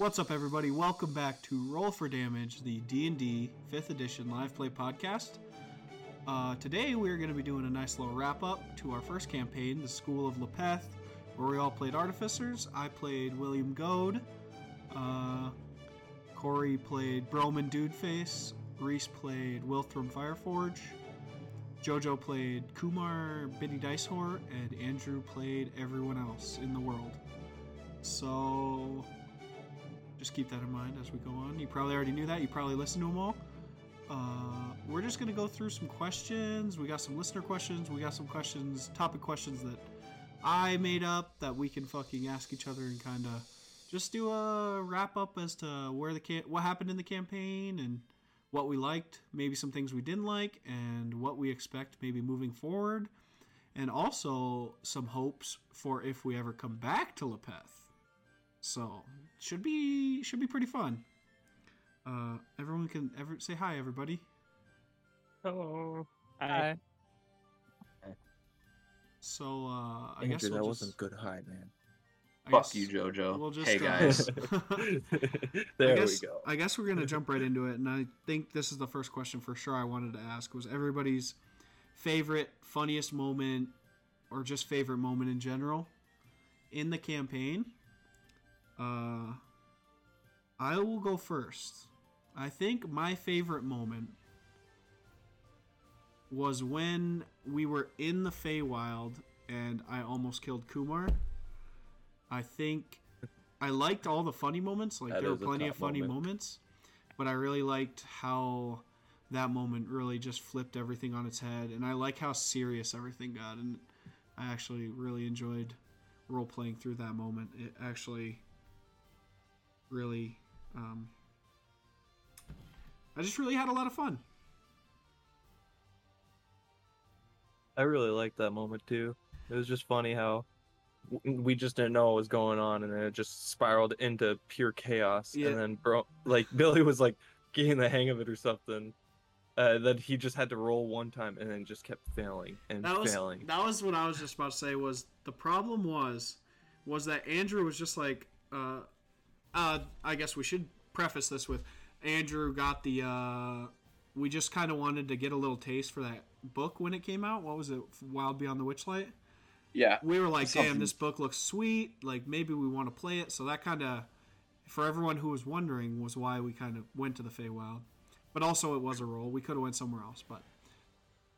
What's up, everybody? Welcome back to Roll for Damage, the D&D 5th Edition live play podcast. Uh, today, we're going to be doing a nice little wrap-up to our first campaign, the School of Lepeth, where we all played Artificers. I played William Goad. Uh, Corey played Broman Dudeface. Reese played Wilthram Fireforge. Jojo played Kumar Biddy Dicehor. And Andrew played everyone else in the world. So just keep that in mind as we go on. You probably already knew that. You probably listened to them all. Uh, we're just gonna go through some questions. We got some listener questions. We got some questions, topic questions that I made up that we can fucking ask each other and kind of just do a wrap up as to where the cam- what happened in the campaign and what we liked, maybe some things we didn't like, and what we expect maybe moving forward, and also some hopes for if we ever come back to Lepeth. So should be should be pretty fun. Uh, everyone can ever say hi, everybody. Hello. Hi. So uh, I Andrew, guess we'll that just, wasn't good. Hi, man. I Fuck guess you, JoJo. We'll just hey uh, guys. there guess, we go. I guess we're gonna jump right into it, and I think this is the first question for sure I wanted to ask was everybody's favorite, funniest moment, or just favorite moment in general in the campaign. Uh, I will go first. I think my favorite moment was when we were in the Feywild and I almost killed Kumar. I think I liked all the funny moments. Like That there were plenty of funny moment. moments, but I really liked how that moment really just flipped everything on its head, and I like how serious everything got. And I actually really enjoyed role playing through that moment. It actually really, um, I just really had a lot of fun. I really liked that moment too. It was just funny how we just didn't know what was going on, and then it just spiraled into pure chaos. Yeah. And then, bro, like Billy was like getting the hang of it or something. Uh, that he just had to roll one time and then just kept failing and that was failing. that was what I was just about to say. Was the problem was was that Andrew was just like, uh, uh, I guess we should preface this with Andrew got the. Uh, we just kind of wanted to get a little taste for that book when it came out. What was it? Wild Beyond the Witchlight. yeah. We were like, damn, this book looks sweet. Like maybe we want to play it. So that kind of, for everyone who was wondering, was why we kind of went to the Feywild. But also, it was a roll. We could have went somewhere else. But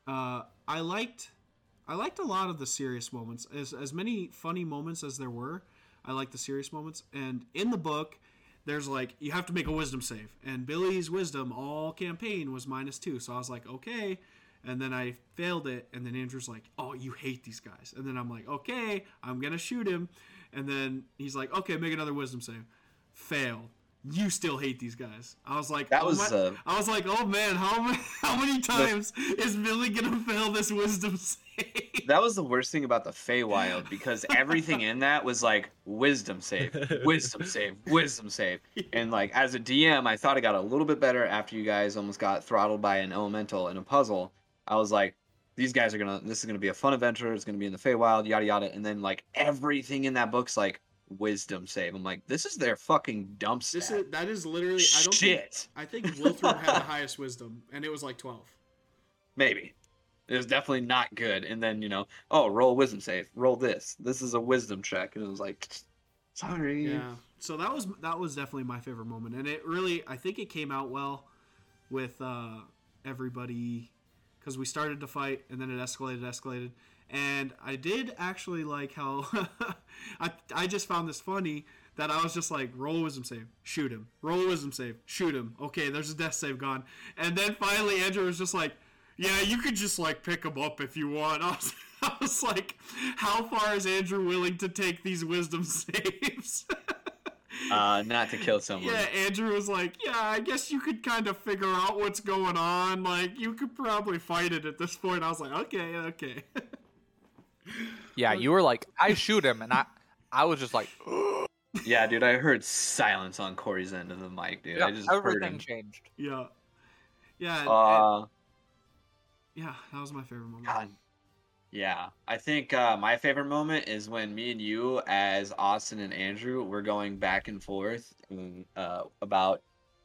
uh, I liked, I liked a lot of the serious moments. As as many funny moments as there were, I like the serious moments. And in the book, there's like you have to make a wisdom save, and Billy's wisdom all campaign was minus two. So I was like, okay. And then I failed it, and then Andrew's like, "Oh, you hate these guys." And then I'm like, "Okay, I'm gonna shoot him." And then he's like, "Okay, make another wisdom save." Fail. You still hate these guys. I was like, That oh was, uh, I was like, "Oh man, how many, how many times is Billy gonna fail this wisdom save?" That was the worst thing about the Feywild because everything in that was like wisdom save, wisdom save, wisdom save. And like as a DM, I thought it got a little bit better after you guys almost got throttled by an elemental in a puzzle. I was like, these guys are gonna this is gonna be a fun adventure, it's gonna be in the Feywild, yada yada. And then like everything in that book's like wisdom save. I'm like, this is their fucking dump This is that is literally. I don't think, Shit. I think Wilthram had the highest wisdom, and it was like twelve. Maybe. It was definitely not good. And then, you know, oh, roll wisdom save. Roll this. This is a wisdom check. And it was like, sorry. Yeah. So that was that was definitely my favorite moment, and it really I think it came out well with uh, everybody because we started to fight and then it escalated, escalated, and I did actually like how I I just found this funny that I was just like roll wisdom save, shoot him, roll wisdom save, shoot him. Okay, there's a death save gone, and then finally Andrew was just like. Yeah, you could just like pick him up if you want. I was, I was like, how far is Andrew willing to take these wisdom saves? Uh, not to kill someone. Yeah, Andrew was like, "Yeah, I guess you could kind of figure out what's going on. Like, you could probably fight it at this point." I was like, "Okay, okay." Yeah, you were like, I shoot him, and I, I was just like, Yeah, dude, I heard silence on Corey's end of the mic, dude. yeah, I just heard everything him. changed. yeah, yeah, and- and- Uh, yeah. That was my favorite moment. God. Yeah, I think uh, my favorite moment is when me and you, as Austin and Andrew, were going back and forth mm, uh, about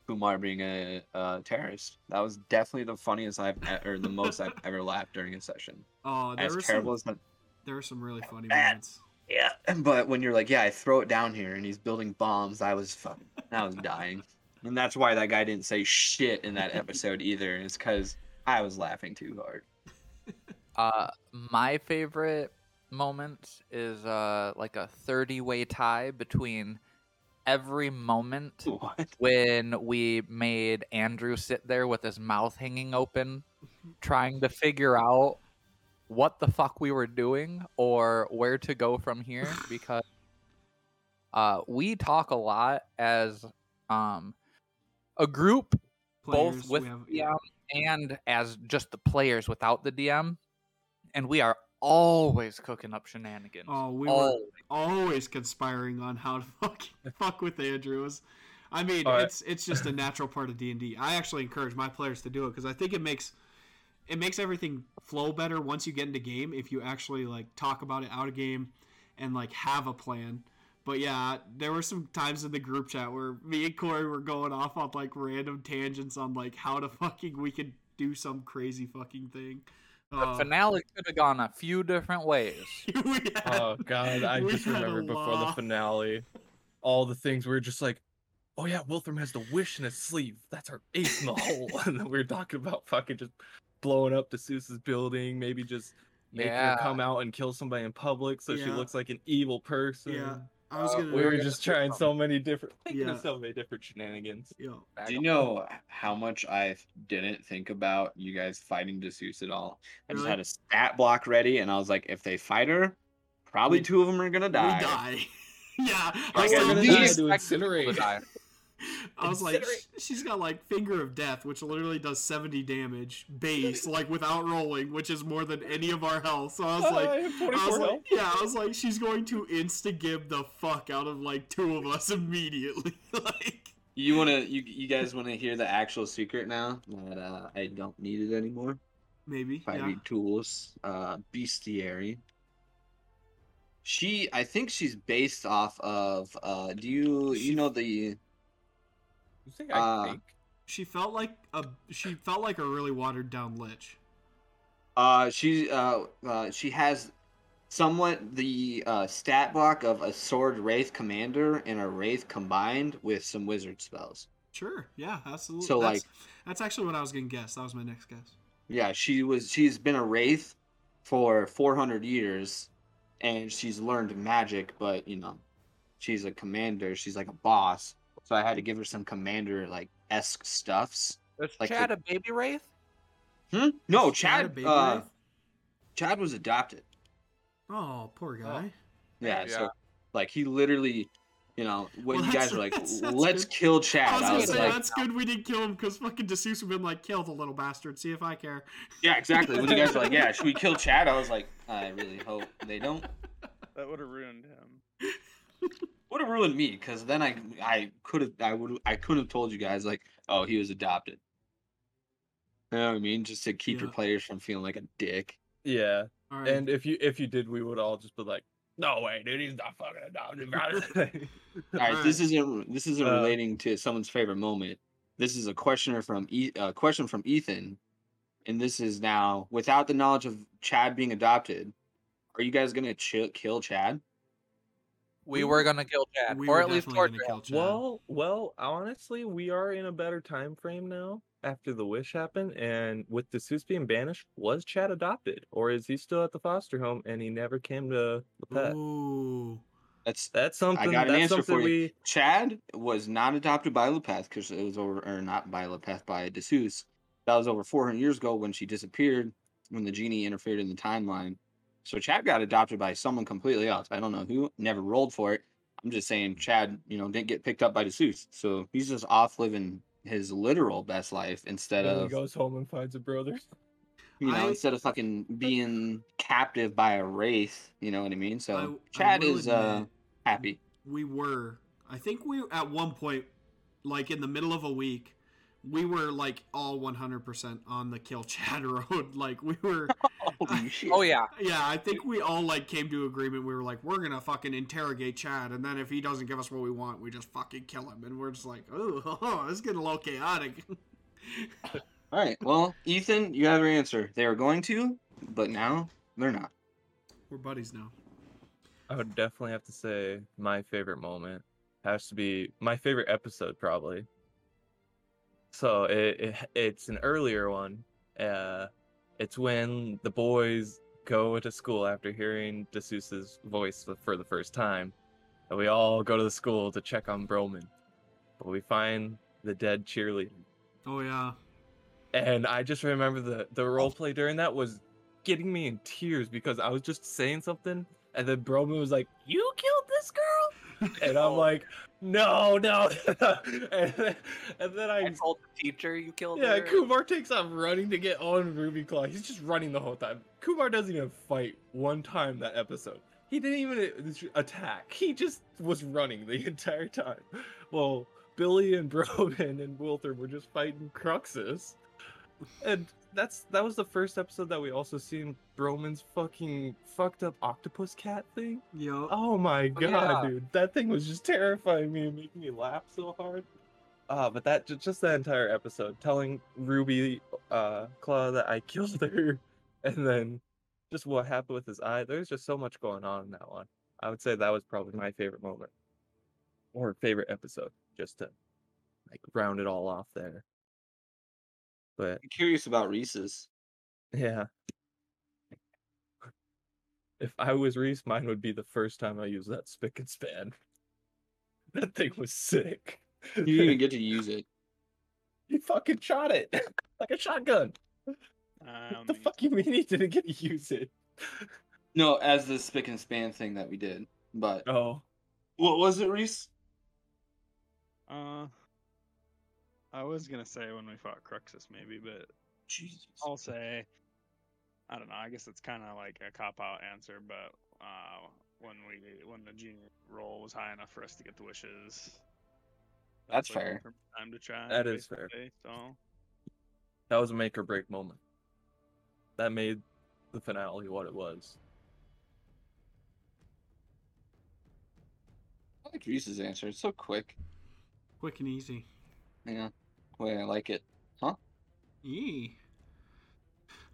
Kumar being a, a terrorist. That was definitely the funniest I've or the most I've ever laughed during a session. Oh, there As were terrible some, as there were some really funny Bad. moments. Yeah, but when you're like, yeah, I throw it down here, and he's building bombs, I was fucking, I was dying, and that's why that guy didn't say shit in that episode either. Is because I was laughing too hard. Uh, my favorite moment is uh like a 30 way tie between every moment What? when we made Andrew sit there with his mouth hanging open, trying to figure out what the fuck we were doing or where to go from here because uh, we talk a lot as um, a group, both with we have- the DM and as just the players without the DM, and we are always cooking up shenanigans. Oh, we were Always. always conspiring on how to fuck fuck with Andrew. It was- I mean, All right. it's it's just a natural part of D and I actually encourage my players to do it because I think it makes it makes everything flow better once you get into game if you actually like talk about it out of game and like have a plan. But yeah, there were some times in the group chat where me and Corey were going off on like random tangents on like how to fucking we could do some crazy fucking thing. The Uh, finale could have gone a few different ways. had- Oh god, I just remember before the finale, all the things we were just like, oh yeah, Wilthram has the wish in his sleeve. That's our ace in the hole. and then we were talking about fucking just blowing up the Seuss's building, maybe just making Yeah. her come out and kill somebody in public so she looks like an evil person. Yeah, I was Uh, gonna. We were just trying so many different thinking Yeah. of so many different shenanigans. Yeah. Do you know how much I didn't think about you guys fighting Deuce at all? I just Really? had a stat block ready, and I was like, if they fight her, probably We- two of them are gonna die. We die. yeah, I Like, was at like, least- to Expect to incinerate. Die. I was like, she's got like finger of death, which literally does seventy damage base, like without rolling, which is more than any of our health. So I was like, I I 24 was like, yeah, I was like, she's going to insta give the fuck out of like two of us immediately. like, You wanna, you, you guys wanna hear the actual secret now that uh, I don't need it anymore? maybe, If I yeah. read tools, uh, bestiary. She, I think she's based off of. Uh, do you, you know the? You think I Uh, think? She felt like a, she felt like a really watered down lich. Uh, she uh, uh she has somewhat the uh, stat block of a sword wraith commander and a wraith combined with some wizard spells. Sure, yeah, absolutely. So, that's, like- that's actually what I was gonna guess. That was my next guess. Yeah, she was she's been a wraith for 400 years and she's learned magic, but you know, she's a commander, she's like a boss. So I had to give her some commander like esque stuffs. Was Like Chad the- a baby wraith? Hmm? No, Is Chad a Chad baby uh, wraith? Chad was adopted. Oh, poor guy. Yeah, Yeah. so like he literally, you know, when Well, you guys were like, that's- that's "Let's good. kill I Chad," was I gonna was say like, that's good we didn't kill him because fucking Deuce would been like, kill the little bastard. See if I care. "Yeah, exactly." When you guys were like, "Yeah, should we kill Chad?" I was like, "I really hope they don't." That would have ruined him. Would have ruined me because then I I could have I would I couldn't have told you guys like, "Oh, he was adopted." You know what I mean? Just to keep your players from feeling like a dick. Yeah. All right. And if you if you did, we would all just be like, "No way, dude, he's not fucking adopted, brother." All right, this isn't this isn't Uh, relating to someone's favorite moment. This is a questioner from e- a question from Ethan, and this is now without the knowledge of Chad being adopted. Are you guys gonna ch- kill Chad? We were gonna kill Chad, we or at least definitely torture gonna him. kill Chad. well, well, honestly, we are in a better time frame now after the wish happened, and with the Seuss being banished, was Chad adopted, or is he still at the foster home and he never came to the pet? Ooh. That's That's something. I got an that's answer for you. we. Chad was not adopted by Lepeth because it was over, or not by Lepeth, by Dessous. That was over 400 years ago when she disappeared, when the genie interfered in the timeline. So Chad got adopted by someone completely else. I don't know who, never rolled for it. I'm just saying Chad, you know, didn't get picked up by the Dessous. So he's just off living his literal best life instead Then he of, goes home and finds a brother. you know, I- instead of fucking being captive by a wraith. You know what I mean? So I- I Chad will is uh, happy. we were i think we at one point like in the middle of a week we were like all 100% on the kill Chad road. Like we were, Holy shit. Oh yeah, yeah. I think we all like came to agreement. We were like, we're gonna fucking interrogate Chad, and then if he doesn't give us what we want, we just fucking kill him. And we're just like, oh, oh this is getting a little chaotic. All right. Well, Ethan, you have your answer. They were going to, but now they're not. we're buddies now. I would definitely have to say my favorite moment has to be my favorite episode, probably. So it, it it's an earlier one. Uh, it's when the boys go to school after hearing DeSeuss's voice for- for the first time, and we all go to the school to check on Broman, but we find the dead cheerleader. Oh yeah. And I just remember the the role play during that was getting me in tears because I was just saying something, and then Broman was like, "You killed this girl," and I'm like, "No, no," and, then, and then I. I told the teacher you killed him. Yeah, her. Kumar takes off running to get on Ruby Claw. He's just running the whole time. Kumar doesn't even fight one time that episode. He didn't even attack. He just was running the entire time. Well, Billy and Broman and Wilther were just fighting Cruxus. And that's that was the first episode that we also seen Broman's fucking fucked up octopus cat thing. Yo. Oh my Oh, god, yeah. dude, that thing was just terrifying me and making me laugh so hard. Uh, but that ju- just that entire episode, telling Ruby, uh, Claw that I killed her, and then just what happened with his eye. There's just so much going on in that one. I would say that was probably my favorite moment, or favorite episode, just to like round it all off there. But I'm curious about Reese's. yeah. If I was Reese, mine would be the first time I used that spick and span. That thing was sick. You didn't even get to use it. You fucking shot it like a shotgun. What the think fuck you mean he didn't get to use it? No, as the spick and span thing that we did. But Oh, what was it, Reese? Uh, I was gonna say when we fought Cruxus maybe, but Jesus. I'll say I don't know. I guess it's kind of like a cop out answer, but uh, when we when the junior roll was high enough for us to get the wishes. That's like fair. Time to try. That is fair. basically, So that was a make or break moment. That made the finale what it was. I like Reese's answer. It's so quick. Quick and easy. Yeah. Way I like it. Huh? Yee.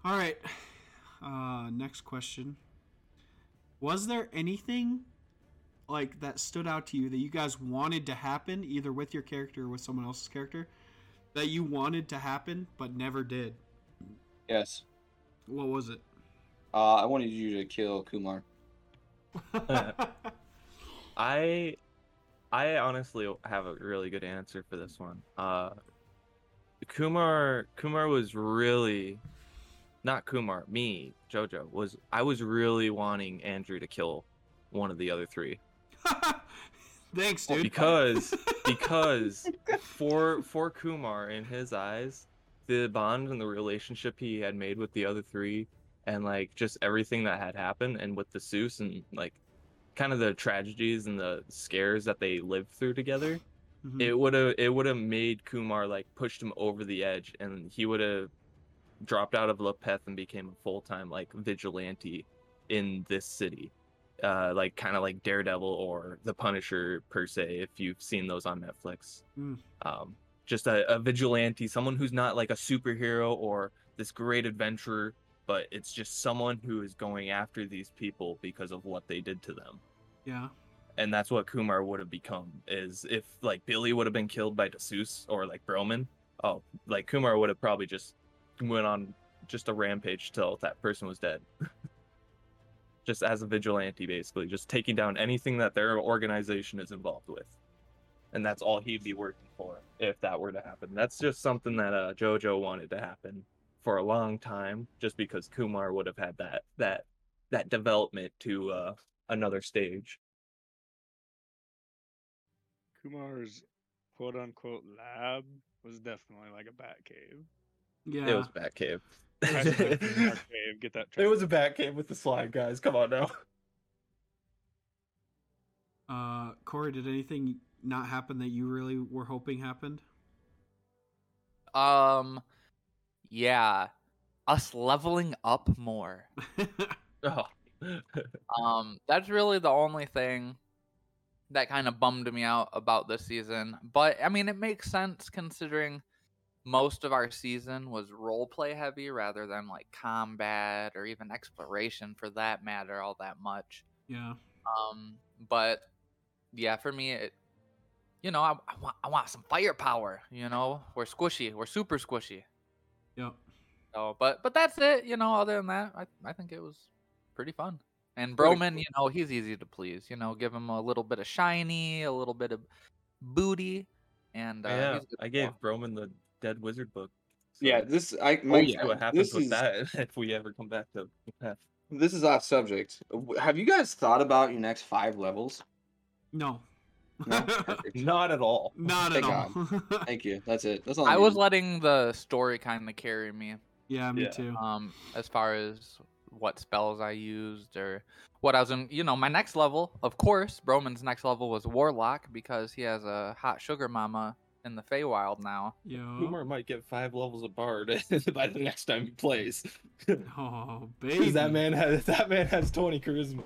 All right. Uh, next question. Was there anything like that stood out to you that you guys wanted to happen, either with your character or with someone else's character, that you wanted to happen but never did? Yes. What was it? Uh, I wanted you to kill Kumar. I I honestly have a really good answer for this one. Uh Kumar Kumar was really not Kumar, me, Jojo was I was really wanting Andrew to kill one of the other three Thanks, dude. because because for for Kumar in his eyes, the bond and the relationship he had made with the other three and like just everything that had happened and with the Seuss and like kind of the tragedies and the scares that they lived through together Mhm. it would have it would have made Kumar like pushed him over the edge and he would have dropped out of Lepeth and became a full-time like vigilante in this city uh like kind of like Daredevil or The Punisher per se if you've seen those on Netflix Mm. um just a, a vigilante someone who's not like a superhero or this great adventurer but it's just someone who is going after these people because of what they did to them yeah. And that's what Kumar would have become. Is if like Billy would have been killed by Desus or like Broman, oh, like Kumar would have probably just went on just a rampage till that person was dead. just as a vigilante, basically, just taking down anything that their organization is involved with, and that's all he'd be working for if that were to happen. That's just something that uh, JoJo wanted to happen for a long time, just because Kumar would have had that that that development to uh, another stage. Kumar's quote unquote lab was definitely like a bat cave. Yeah. It was Batcave. Hashtag Kumar cave, get that. it was a bat cave with the slime, guys. Come on now. Uh, Corey, did anything not happen that you really were hoping happened? Um, yeah, us leveling up more. Oh. Um, that's really the only thing that kind of bummed me out about this season. But I mean, it makes sense considering most of our season was role play heavy rather than like combat or even exploration for that matter all that much. yeah. Um, but yeah, for me, it, you know, I, I want I want some firepower. You know, we're squishy, we're super squishy. Yep. So, but but that's it. You know, other than that, I I think it was pretty fun. And Broman, you know, he's easy to please. You know, give him a little bit of shiny, a little bit of booty, and uh, yeah, he's good I gave go. Broman the Dead Wizard book. Yeah, this I we'll my, see what happens this with is, that if we ever come back to Path. This is off subject. Have you guys thought about your next five levels? No. No? Not at all. Not at Thank all. Thank you. That's it. That's all. I was letting the story kind of carry me. yeah, me Yeah. too. um as far as what spells I used or what I was in you know my next level of course Broman's next level was Warlock because he has a hot sugar mama in the Feywild now Yeah. Kumar might get five levels of Bard by the next time he plays. Oh, baby. That man has that man has 20 charisma.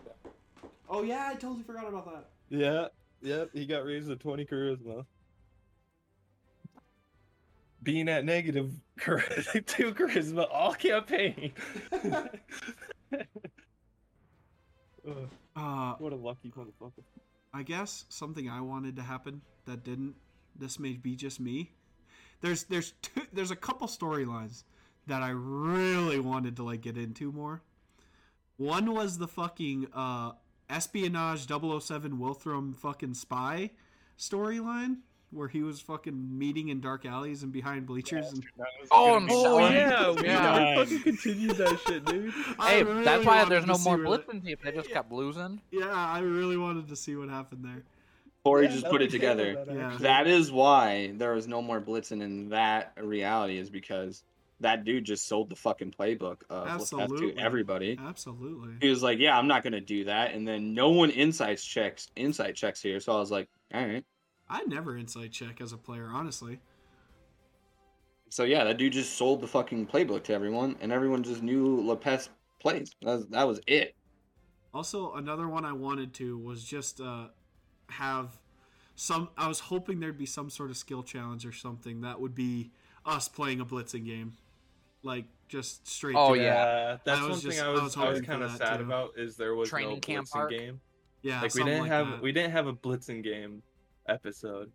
Oh yeah, I totally forgot about that. Yeah, yep, he got raised to 20 charisma. Being at negative char- two charisma all campaign. Uh, what a lucky motherfucker. I guess something I wanted to happen that didn't. This may be just me. There's there's two, there's a couple storylines that I really wanted to like get into more. One was the fucking uh, espionage 007 Wilthram fucking spy storyline where he was fucking meeting in dark alleys and behind bleachers and That Oh, gonna Oh Sean. fun. yeah, we Yeah. never fucking continued that shit, dude. Hey really that's why there's no more where that- blitzing team they just Yeah. kept losing Yeah, I really wanted to see what happened there. Corey Yeah, just put it together. that, Yeah. That is why there was no more blitzing in that reality is because that dude just sold the fucking playbook of Absolutely. to everybody. Absolutely. He was like, "Yeah, I'm not gonna do that," and then no one insights checks insight checks here. So I was like, "All right." I never insight check as a player, honestly. So yeah, that dude just sold the fucking playbook to everyone, and everyone just knew Lepeth plays. That was, that was it. Also, another one I wanted to was just uh, have some. I was hoping there'd be some sort of skill challenge or something that would be us playing a blitzing game, like just straight. Oh, to- yeah. that's one was thing just- I I was, was I was hoping kind of sad too. about is there was Training no camp blitzing arc? game. yeah. Like we didn't like have that. we didn't have a blitzing game episode.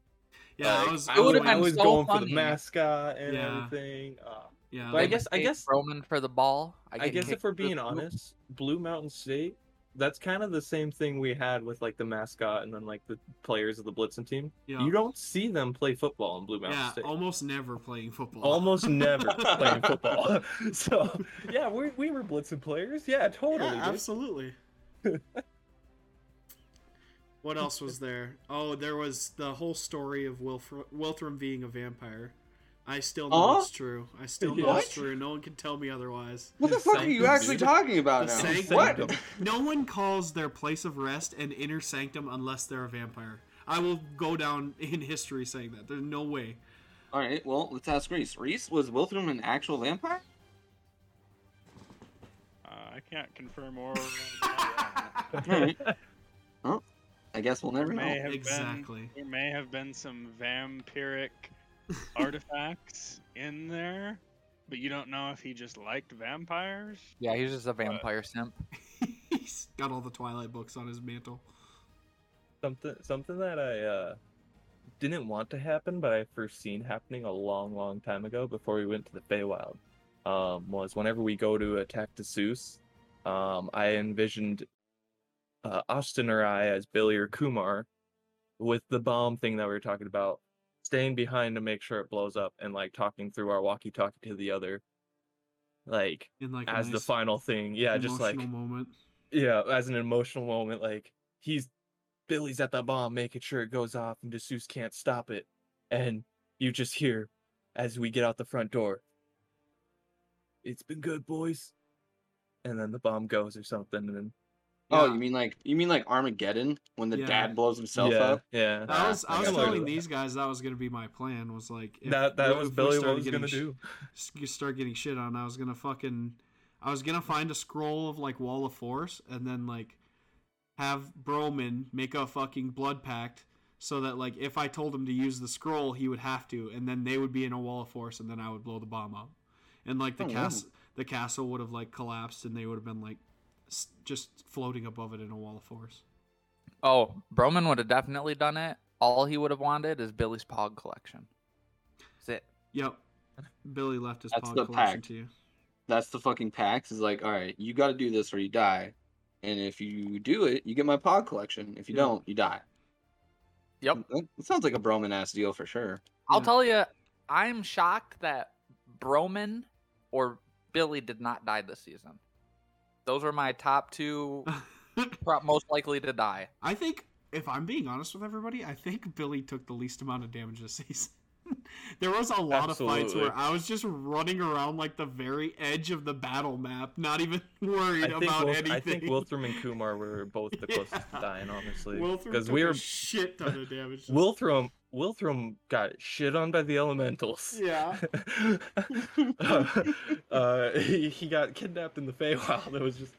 Yeah, Like, I was. I I It would've was, I been was so going for the mascot and Yeah. everything. Uh, yeah, But I guess- I guess- Roman for the ball I get guess if we're to the being honest, Blue Mountain State, that's kind of the same thing we had with like the mascot and then like the players of the blitzing team. yeah, You don't see them play football in Blue Mountain yeah, State. almost never playing football. Almost never playing football. so yeah, we we were blitzing players. Yeah, totally. Yeah, absolutely. What else was there? Oh, there was the whole story of Wilfr- Wilthram being a vampire. I still know Huh? it's true. I still know What? it's true. No one can tell me otherwise. What the His fuck are you actually dude. talking about The now? sanctum. What? No one calls their place of rest an inner sanctum unless they're a vampire. I will go down in history saying that. There's no way. All right, well, let's ask Reese. Reese, was Wilthram an actual vampire? Uh, I can't confirm or. All right. well, I guess we'll never may know. have Exactly. Been, there may have been some vampiric artifacts in there, but you don't know if he just liked vampires. yeah he's just a vampire simp He's got all the Twilight books on his mantle. something something that I uh, didn't want to happen, but I first seen happening a long, long time ago before we went to the Feywild. Um, was whenever we go to attack the Seuss, um, I envisioned uh, Austin or I as Billy or Kumar with the bomb thing that we were talking about, staying behind to make sure it blows up and like talking through our walkie-talkie to the other, like In like as the final thing. Yeah, just like moment. yeah, as an emotional moment, like he's Billy's at the bomb, making sure it goes off, and Jesus can't stop it, and you just hear as we get out the front door, "It's been good, boys," and then the bomb goes or something, and then Oh, you mean like you mean like Armageddon when the Yeah. dad blows himself yeah, up? yeah. I was I was Similar to telling that. these guys that was gonna be my plan. Was like if that that we- was we Billy started what was getting gonna sh- do. s- start getting shit on. I was gonna fucking, I was gonna find a scroll of like Wall of Force and then like have Broman make a fucking blood pact so that like if I told him to use the scroll, he would have to, and then they would be in a Wall of Force, and then I would blow the bomb up, and like the Oh, wow. castle, the castle would have like collapsed, and they would have been like s- just floating above it in a Wall of Force. Oh, Broman would have definitely done it. All he would have wanted is Billy's Pog collection. That's it. Yep. Billy left his That's Pog the collection pact. to you. That's the fucking pact. Is like, all right, you got to do this or you die, and if you do it, you get my Pog collection. If you Yeah. don't, you die. Yep. That, that sounds like a Broman ass deal for sure. I'll Yeah. tell you, I'm shocked that Broman or Billy did not die this season. Those are my top two pro- most likely to die. I think, if I'm being honest with everybody, I think Billy took the least amount of damage this season. there was a lot of fights where I was just running around like the very edge of the battle map, not even worried I about Wil- anything. I think Wilthram and Kumar were both the closest Yeah. to dying, honestly. Wilthram Because took we a were shit ton of damage. Wilthram Wilthram got shit on by the elementals. Yeah. uh, uh, he, he got kidnapped in the Feywild. It was just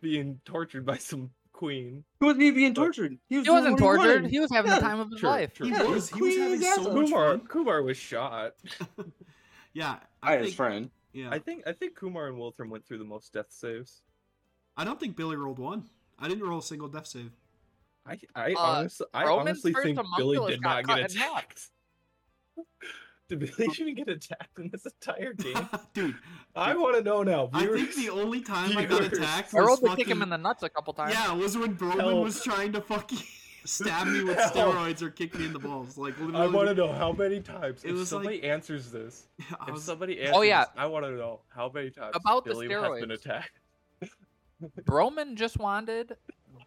being tortured by some queen. Who was he being tortured? He doing wasn't tortured. wanted. He was having Yeah, the time of his true, life. true. He Yeah, was, he was having so much Kumar fun. Kumar was shot. Yeah, By I his friend. yeah. I think I think Kumar and Wilthram went through the most death saves. I don't think Billy rolled one. I didn't roll a single death save. I I Uh, honestly I Broman's honestly think Billy did not get attacked. Did Billy even get attacked in this entire game? Dude, I want to know now. I think the only time I got Viewers. attacked I was rolled to fucking... kick him in the nuts a couple times. Yeah, it was when Broman Help. was trying to fucking stab me with Help. steroids or kick me in the balls. Like literally, I want to know how many times. It if was like- somebody answers this, I if was, somebody answers, Oh, yeah. this, I want to know how many times About the steroids. has been attacked. Broman just wanted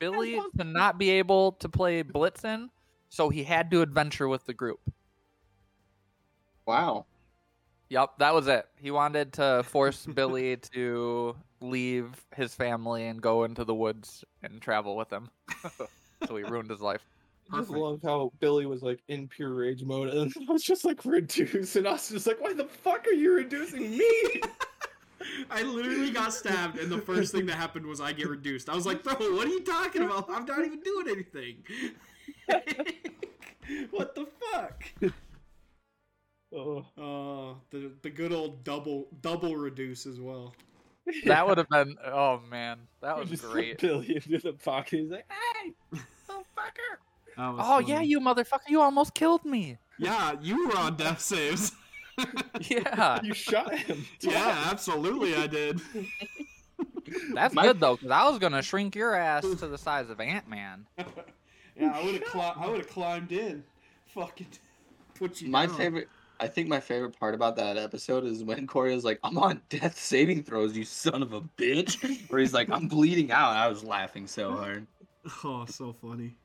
Billy to not be able to play Blitzen, so he had to adventure with the group. Wow. Yep, that was it. He wanted to force Billy to leave his family and go into the woods and travel with him. so he ruined his life. I just Perfect. love how Billy was like in pure rage mode, and I was just like reduced, and I was just like, "Why the fuck are you reducing me?" I literally got stabbed, and the first thing that happened was I get reduced. I was like, bro, what are you talking about? I'm not even doing anything. what the fuck? oh, Uh, the the good old double double reduce as well. That would have been oh man, that was just great. Billy into the pocket. He's like, "Hey, motherfucker!" That was Oh yeah, you motherfucker, you almost killed me. Yeah, you were on death saves. Yeah. You shot him. yeah, absolutely, I did. That's My- good though, because I was gonna shrink your ass to the size of Ant Man. Yeah, I would have cli- I would have climbed in. Fucking put you. My down. favorite. I think my favorite part about that episode is when Corey was like, "I'm on death saving throws, you son of a bitch," where he's like, "I'm bleeding out." I was laughing so hard. Oh, so funny.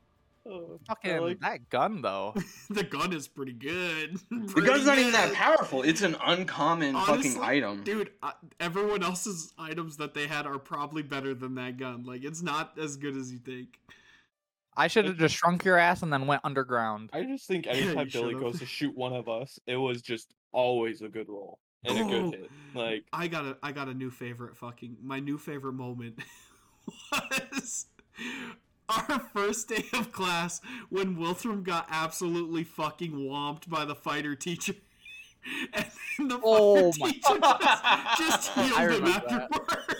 Oh, Fucking like- that gun though. the gun is pretty good. The gun's not even that powerful. It's an uncommon Honestly, fucking item. Dude, uh, everyone else's items that they had are probably better than that gun. Like, it's not as good as you think. I should have just shrunk your ass and then went underground. I just think Yeah, anytime you Billy should've. goes to shoot one of us, it was just always a good roll and a Oh. good hit. Like, I got a I got a new favorite fucking my new favorite moment was our first day of class when Wilthram got absolutely fucking whomped by the fighter teacher. And then the Oh fighter teacher just, just healed him afterward.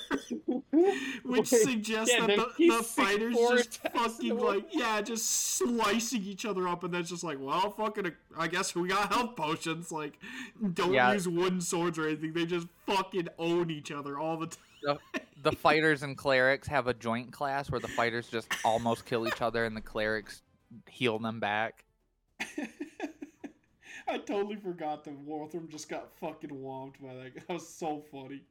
Which Wait, suggests yeah, that the, the fighters just fucking like yeah, just slicing each other up, and then it's just like, well, fucking, I guess we got health potions. Like, don't Yeah. use wooden swords or anything. They just fucking own each other all the time. The fighters and clerics have a joint class where the fighters just almost kill each other and the clerics heal them back. I totally forgot that Waltham just got fucking whomped by that. That was so funny.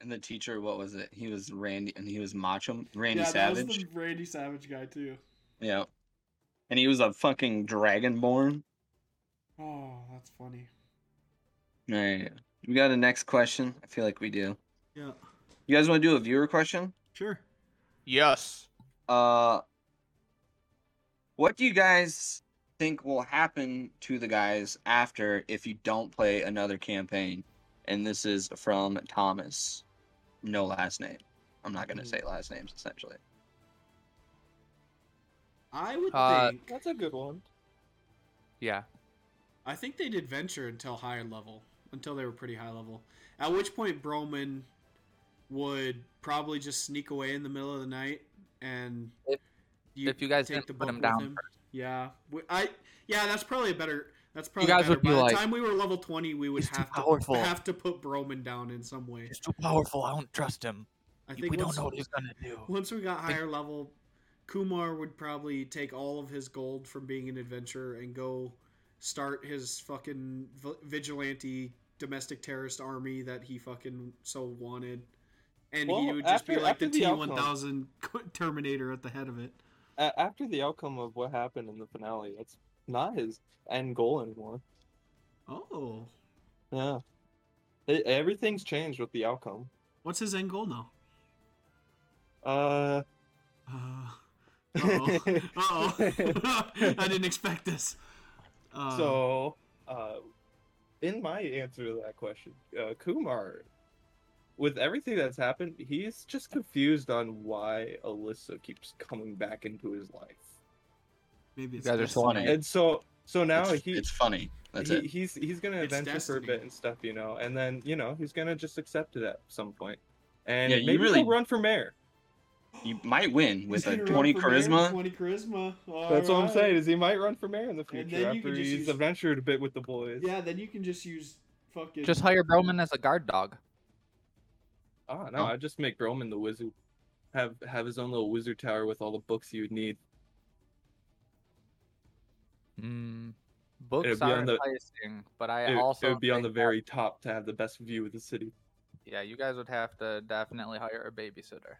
And the teacher, what was it? He was Randy, and he was Macho Randy yeah, Savage. that was the Randy Savage guy too. Yeah, and he was a fucking dragonborn. Oh, that's funny. All right, we got a next question. I feel like we do. Yeah, You guys want to do a viewer question? sure. Yes. Uh, what do you guys think will happen to the guys after if you don't play another campaign? And this is from Thomas. No last name. I'm not gonna say last names essentially. I would Uh, think. That's a good one. Yeah. I think they did venture until higher level, until they were pretty high level. At which point Broman would probably just sneak away in the middle of the night and If- if you guys take the put him down Yeah, We- I yeah, that's probably a better. That's probably you guys better. would be By the like, time we were level twenty, we would have to powerful." have to put Broman down in some way. He's too powerful. I don't trust him. I think once, he's gonna do. once we got higher level, Kumar would probably take all of his gold from being an adventurer and go start his fucking vigilante domestic terrorist army that he fucking so wanted. And he would just be like the the T one thousand Terminator at the head of it. After the outcome of what happened in the finale, that's not his end goal anymore. Oh, Yeah. It, everything's changed with the outcome. what's his end goal now? Uh. Uh oh. Uh oh. I didn't expect this. Uh, so, uh, in my answer to that question, uh, Kumar, with everything that's happened, he's just confused on why Alyssa keeps coming back into his life. maybe it's guys are so destiny. funny. And so, so now it's, he, it's funny. That's he it. he's he's gonna It's adventure for a bit and stuff, you know, and then you know he's gonna just accept it at some point. point, and Yeah, you maybe really- he'll run for mayor. You might win with He's a 20 for mayor, charisma. Twenty charisma. That's what I'm saying. Is he might run for mayor in the And future then you after can just he's use- adventured a bit with the boys. Yeah, then you can just use fucking. Just hire Broman as a guard dog. Oh no, Oh. I just make Broman the wizard. Have have his own little wizard tower with all the books you would need. Mm, books are on the- enticing, but I It, also it would be on the think that- very top to have the best view of the city. yeah. You guys would have to definitely hire a babysitter.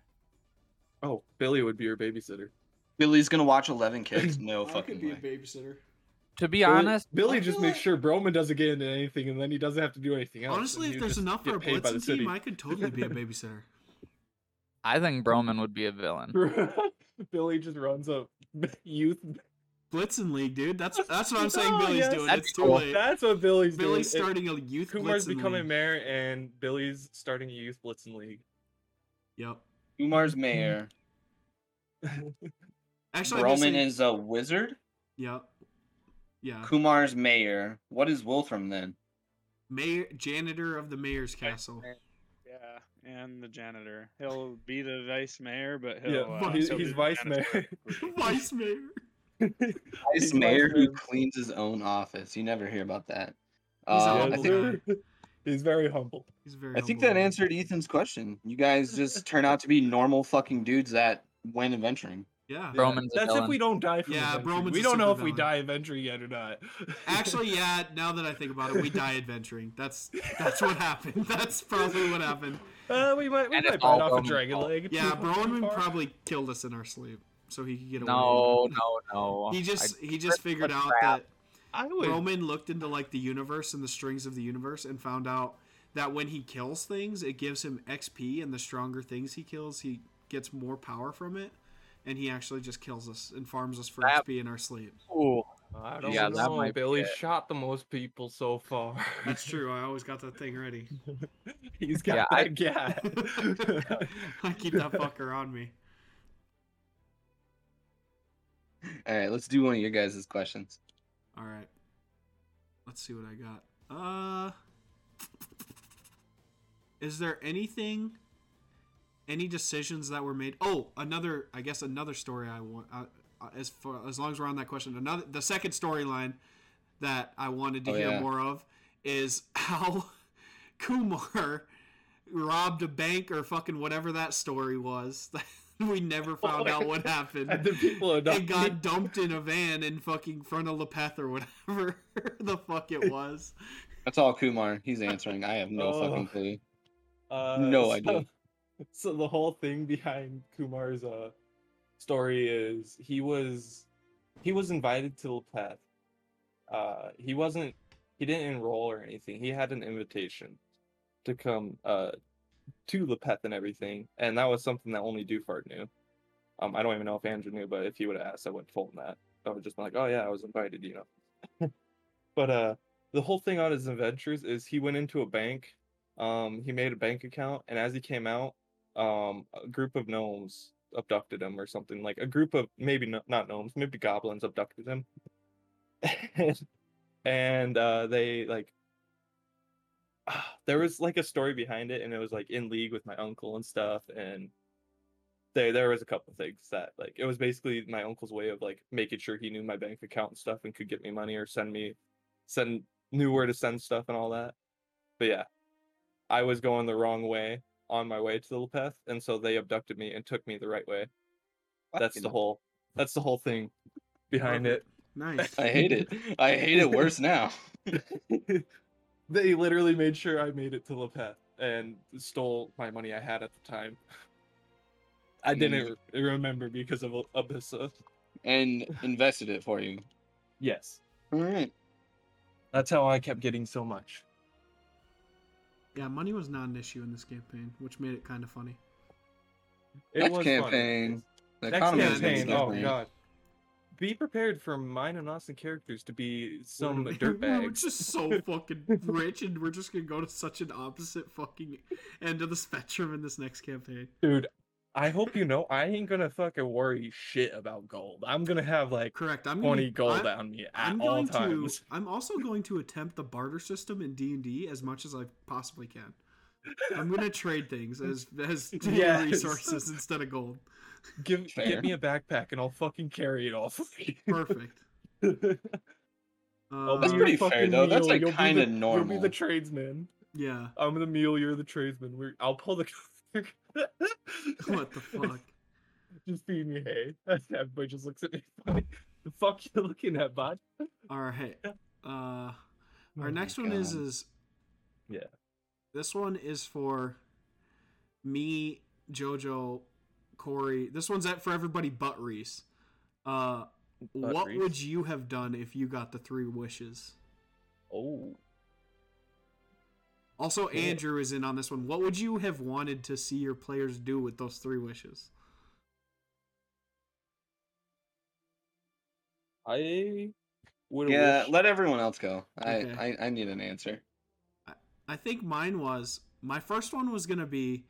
Oh, Billy would be your babysitter. Billy's gonna watch 11 kids. No I could fucking be a way. babysitter. To be Billy, honest, Billy I just makes like- sure Broman doesn't get into anything, and then he doesn't have to do anything else. Honestly, if there's enough for a paid by the blitzing city. team, I could totally be a babysitter. I think Broman would be a villain. Billy just runs a youth. Blitzen League, dude. That's that's what I'm saying. Oh, Billy's yes. doing. That'd It's be too cool. late. That's what Billy's doing. Billy's It- starting a youth. Kumar's Blitzen becoming League. mayor, and Billy's starting a youth Blitzen league. Yep. Umar's mayor. Actually, I guess Broman is a wizard. Yep. Yeah. Kumar's mayor. What is Wolfram then? Mayor, janitor of the mayor's castle. Yeah, and the janitor. He'll be the vice mayor, but he'll. Yeah, uh, he's, he'll he's vice mayor. Vice mayor. Vice mayor vice who cleans his own office. You never hear about that. He's a Uh, I humble think. He's very humble. He's very. I think humble. that answered Ethan's question. You guys just turn out to be normal fucking dudes that went adventuring. Yeah. Broman's That's if we don't die from Yeah, adventuring. Broman's We don't know if super we villain. die adventuring yet or not. Actually, yeah. Now that I think about it, we die adventuring. That's that's what happened. That's probably what happened. uh, we might we And might it's bite all off a dragon fault. leg. Yeah, Too Broman probably killed us in our sleep, so he could get away. No, no, no. He just I- he just figured out trapped. that I would. Broman looked into like the universe and the strings of the universe and found out that when he kills things, it gives him XP, and the stronger things he kills, he gets more power from it. And he actually just kills us and farms us for That- XP in our sleep. Ooh, I don't Yeah, that know. might Billy shot the most people so far. That's true. I always got that thing ready. He's got Yeah, I- that gat. I keep that fucker on me. All right, let's do one of your guys' questions. All right. Let's see what I got. Uh Is there anything any decisions that were made? Oh, another I guess another story I want uh, uh, as far as long as we're on that question. Another the second storyline that I wanted to Oh, hear yeah. more of is how Kumar robbed a bank or fucking whatever that story was. we never found out what happened and the people are not. and got dumped in a van in fucking front of Lepeth or whatever the fuck it was. That's all Kumar. He's answering. I have no Oh. fucking clue. Uh, No so- idea. So the whole thing behind Kumar's uh story is he was he was invited to Lepeth. Uh, he wasn't he didn't enroll or anything. He had an invitation to come uh to Lepeth and everything, and that was something that only Dufart knew. Um, I don't even know if Andrew knew, but if he would have asked, I would have told him that. I would just been like, oh yeah, I was invited, you know. but uh, the whole thing on his adventures is he went into a bank. Um, he made a bank account, and as he came out, um, a group of gnomes abducted him or something. Like a group of maybe no, not gnomes, maybe goblins abducted him. and uh, they like there was like a story behind it and it was like in league with my uncle and stuff and there there was a couple things that like it was basically my uncle's way of like making sure he knew my bank account and stuff and could get me money or send me send knew where to send stuff and all that but yeah i was going the wrong way on my way to the Lepeth, and so they abducted me and took me the right way that's the whole that's the whole thing behind it Nice. I hate it. I hate it worse now. they literally made sure I made it to Lepeth and stole my money I had at the time. I didn't re- remember because of Al- Abyssa. And invested it for you. Yes. All right. That's how I kept getting so much. Yeah, money was not an issue in this campaign, which made it kind of funny. It Next was fun. campaign. The Next economy campaign. next Oh campaign. god. Be prepared for mine and Austin characters to be some We're- We're just so fucking rich, and we're just gonna go to such an opposite fucking end of the spectrum in this next campaign. Dude, I hope you know I ain't gonna fucking worry shit about gold. I'm gonna have like Correct. I'm 20 gonna, gold I'm, on me at I'm all going times. to. I'm also going to attempt the barter system in D and D as much as I possibly can. I'm gonna trade things as as Yes. resources instead of gold. Give Fair. get me a backpack and I'll fucking carry it all. Perfect. I'll Uh, That's pretty fair, fucking though. That's, like, kinda the- You'll be the tradesman. yeah. I'm the mule. You're the tradesman. We're, I'll pull the. What the fuck? Just feed me hay. Everybody just looks at me funny. The fuck you looking at, bud? All right. Uh, our Oh next one is is Yeah. This one is for me, Jojo, Corey. This one's at for everybody but Reese. Uh, But what Reese. would you have done if you got the three wishes? Oh. Also, Cool. Andrew is in on this one. What would you have wanted to see your players do with those three wishes? I would. Yeah, wish... let everyone else go. I, Okay. I, I need an answer. I think mine was my first one was gonna be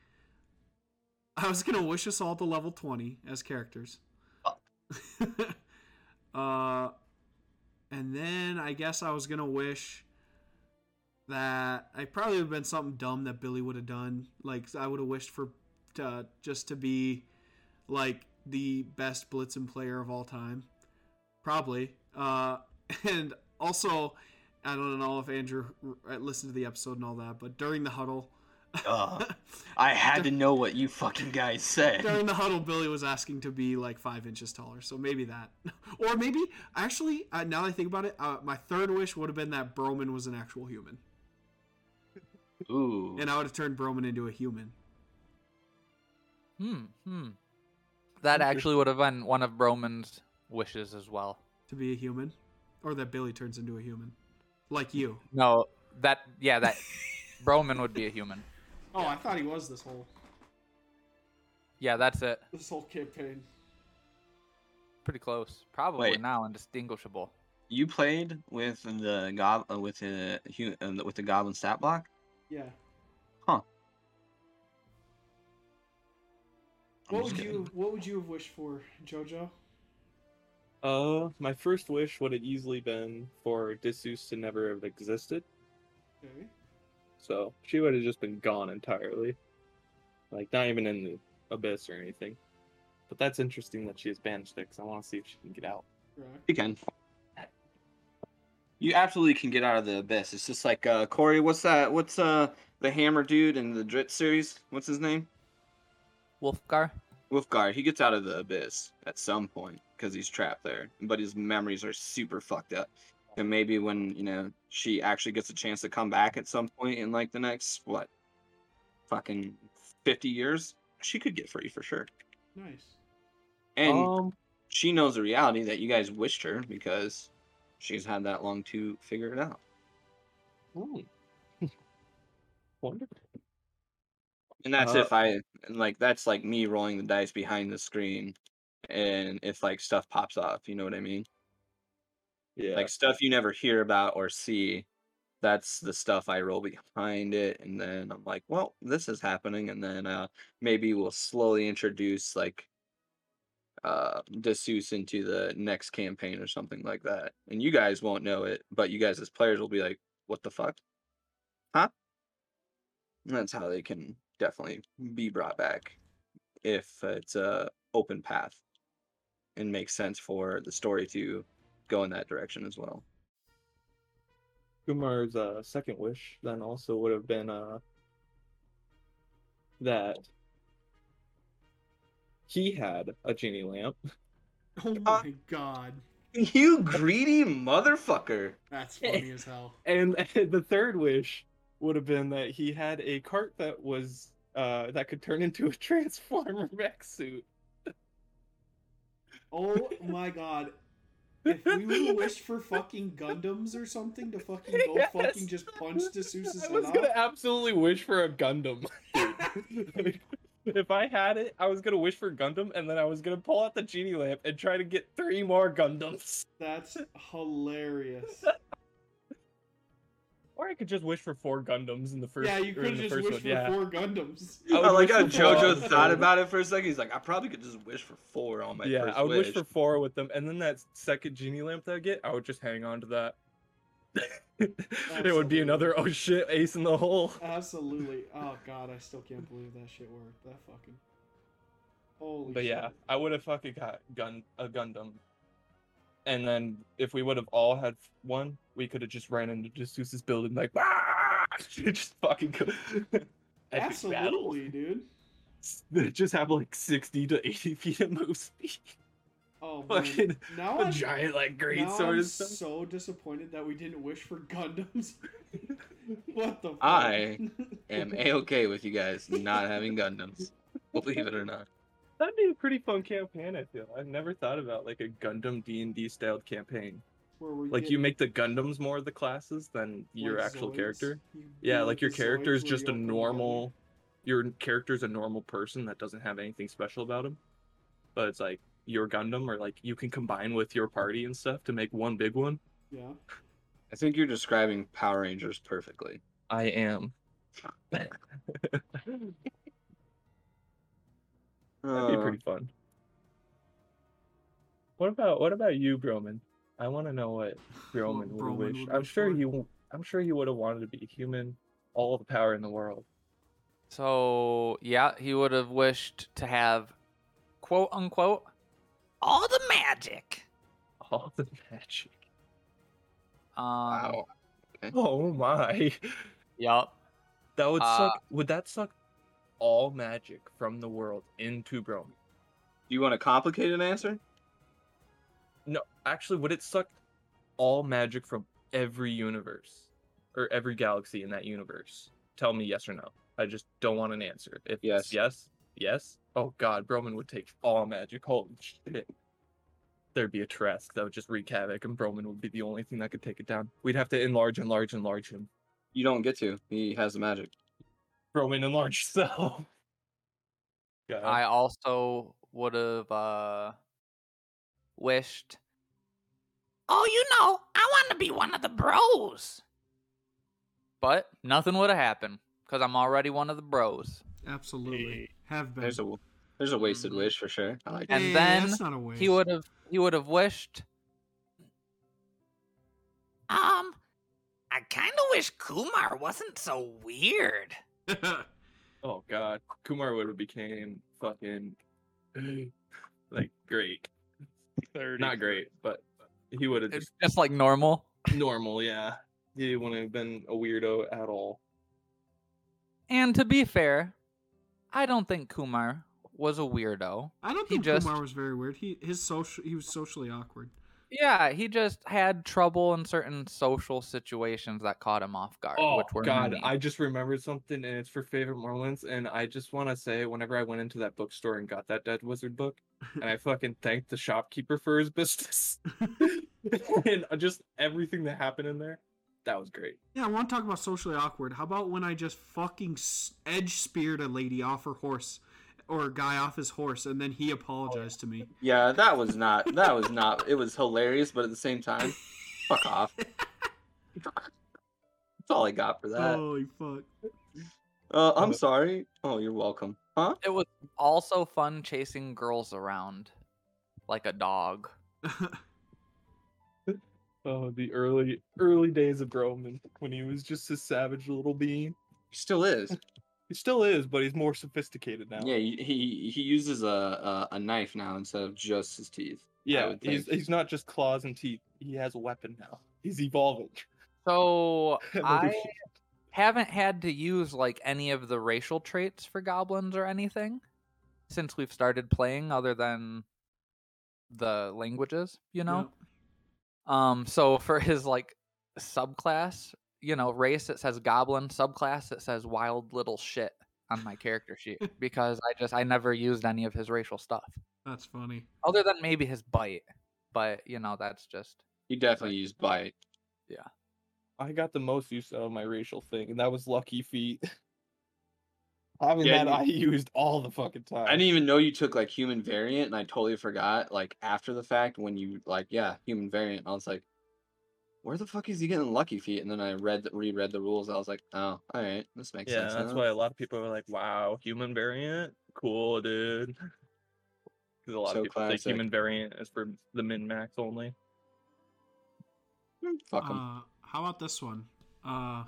I was gonna wish us all to level twenty as characters. uh and then I guess I was gonna wish that I probably would have been something dumb that Billy would have done. Like I would have wished for to, just to be like the best Blitzen player of all time. Probably. Uh and also I don't know if Andrew listened to the episode and all that, but during the huddle, Duh. I had to know what you fucking guys said. during the huddle, Billy was asking to be like five inches taller, so maybe that, or maybe actually, uh, now that I think about it, uh, my third wish would have been that Broman was an actual human, Ooh. and I would have turned Broman into a human. Hmm. Hmm. That actually would have been one of Broman's wishes as well. To be a human, or that Billy turns into a human, like you. No, that yeah, that Broman would be a human. Oh, I thought he was this whole Yeah, that's it. this whole campaign. Pretty close. Probably Wait. now indistinguishable. You played with the gob uh, with the hu- uh, with the goblin stat block. Yeah. Huh. I'm What would kidding. you What would you have wished for, JoJo? Uh, my first wish would have easily been for Desus to never have existed. Okay. So she would have just been gone entirely. Like, not even in the abyss or anything. But that's interesting that she has banished it, 'cause I want to see if she can get out. Correct. You can. You absolutely can get out of the abyss. It's just like uh, Corey. What's that? What's uh the hammer dude in the Drizzt series? What's his name? Wulfgar? Wulfgar. He gets out of the abyss at some point because he's trapped there, but his memories are super fucked up. And maybe when you know she actually gets a chance to come back at some point in like the next what, fucking fifty years, she could get free for sure. Nice. And um, she knows the reality that you guys wished her because she's had that long to figure it out. hmm. wonderful. And that's Uh, if I and like that's like me rolling the dice behind the screen and if like stuff pops off, you know what I mean? Yeah. Like stuff you never hear about or see. That's the stuff I roll behind it, and then I'm like, well, this is happening, and then uh maybe we'll slowly introduce like uh Desus into the next campaign or something like that. And you guys won't know it, but you guys as players will be like, what the fuck? Huh? And that's how they can definitely be brought back if it's a open path and makes sense for the story to go in that direction as well. Kumar's uh, second wish then also would have been uh, that he had a genie lamp. Oh my god. You greedy motherfucker. That's funny as hell. And the third wish would have been that he had a cart that was uh, that could turn into a transformer mech suit. Oh my god. If we would have wished for fucking Gundams or something to fucking go Yes. fucking just punch Desus's I was gonna absolutely wish for a Gundam. Dude. if I had it, I was gonna wish for Gundam, and then I was gonna pull out the genie lamp and try to get three more Gundams. That's hilarious. Or I could just wish for four Gundams in the first. yeah, you could in have the just wish one. for Yeah. four Gundams. I I like wish how for four. JoJo thought about it for a second. He's like, I probably could just wish for four on my yeah, first I would wish. wish for four with them, and then that second genie lamp that I get, I would just hang on to that. It would be another oh shit ace in the hole. Absolutely. Oh god, I still can't believe that shit worked. That fucking. Holy But yeah. I would have fucking got gun a Gundam. And then if we would have all had one, we could have just ran into Desus's building like "Ah!" just fucking go. epic battle. Absolutely, dude. They just have like sixty to eighty feet of move speed. Oh man. Fucking now a I'm, giant like great now sword I'm stuff. so disappointed that we didn't wish for Gundams. what the fuck? I am a okay with you guys not having Gundams. Believe it or not. That'd be a pretty fun campaign. I feel. I've never thought about like a Gundam D and D styled campaign. Where we Like you make the Gundams more of the classes than your like, actual Zoids. character. You Yeah, like your character is just a normal. Your character's a normal person that doesn't have anything special about him, but it's like your Gundam, or like you can combine with your party and stuff to make one big one. Yeah. I think you're describing Power Rangers perfectly. I am. That'd be Uh, pretty fun. What about what about you, Broman? I want to know what Broman would Broman wish. would I'm wish sure for? he. w- I'm sure he would have wanted to be human, all the power in the world. So yeah, he would have wished to have, quote unquote, all the magic. All the magic. Um, wow. Oh my. Yup. That would Uh, suck. Would that suck all magic from the world into Broman? Do you want a complicated answer? No, actually, would it suck all magic from every universe or every galaxy in that universe? Tell me yes or no. I just don't want an answer. If Yes. it's yes, yes. Oh God, Broman would take all magic. Holy shit. There'd be a Tarrasque that would just wreak havoc, and Broman would be the only thing that could take it down. We'd have to enlarge, enlarge, enlarge him. You don't get to. He has the magic. Broman enlarge self. God. I also would have uh, wished. Oh, you know, I want to be one of the bros. But nothing would have happened because I'm already one of the bros. Absolutely. Have been. There's a there's a wasted wish for sure. I like And Hey, then that's not a waste. He would have. He would have wished. Um, I kind of wish Kumar wasn't so weird. Oh God, Kumar would have became fucking like great. 30. Not great, but he would have just just like normal. normal. Yeah, he wouldn't have been a weirdo at all. And to be fair, I don't think Kumar was a weirdo. I don't he think just- Kumar was very weird. He his social he was socially awkward. Yeah, he just had trouble in certain social situations that caught him off guard. Oh which were God, many. I just remembered something, and it's for favorite moments. And I just want to say, whenever I went into that bookstore and got that Dead Wizard book, and I fucking thanked the shopkeeper for his business, and just everything that happened in there, that was great. Yeah, I want to talk about socially awkward. How about when I just fucking edge speared a lady off her horse? or a guy off his horse, and then he apologized to me. Yeah, that was not. That was not. It was hilarious, but at the same time, fuck off. That's all I got for that. Holy fuck! Uh, I'm sorry. Oh, you're welcome. Huh? It was also fun chasing girls around like a dog. Oh, the early early days of Broman when he was just a savage little being. He still is. He still is, but he's more sophisticated now. Yeah, he he, he uses a, a a knife now instead of just his teeth. yeah. He's think. he's not just claws and teeth. He has a weapon now. He's evolving. So I haven't had to use like any of the racial traits for goblins or anything since we've started playing other than the languages, you know? Um so for his like subclass, you know, race it says goblin, subclass it says wild little shit on my character sheet because I just I never used any of his racial stuff That's funny. other than maybe his bite. But, you know, that's just He definitely used bite. Yeah. I got the most use out of my racial thing, and that was lucky feet. Having Yeah, that, you- I used all the fucking time. I didn't even know you took like human variant, and I totally forgot. Like after the fact, when you like, yeah, human variant. I was like, where the fuck is he getting lucky feet? And then I read, the, reread the rules. I was like, oh, all right, this makes Yeah, sense. that's now." why a lot of people are like, "Wow, human variant, cool, dude." Because a lot So of people classic. think human variant is for the min max only. Hmm, Fuck him. Uh, how about this one? Uh,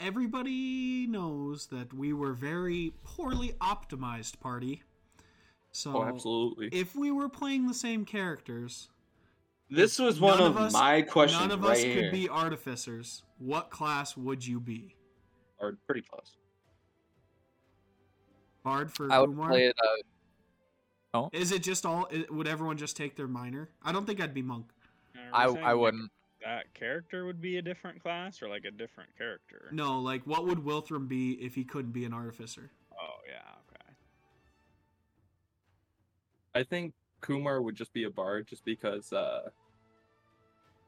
everybody knows that we were very poorly optimized party. So oh, absolutely. if we were playing the same characters, this was one of of, us- my questions none of right us here. could be artificers. What class would you be? Or pretty close. Bard for I would Kumar? play it uh, Is it just all? Would everyone just take their minor? I don't think I'd be monk. I I wouldn't That character would be a different class or like a different character? No, like what would Wilthram be if he couldn't be an artificer? Oh yeah, okay. I think Kumar would just be a bard, just because uh,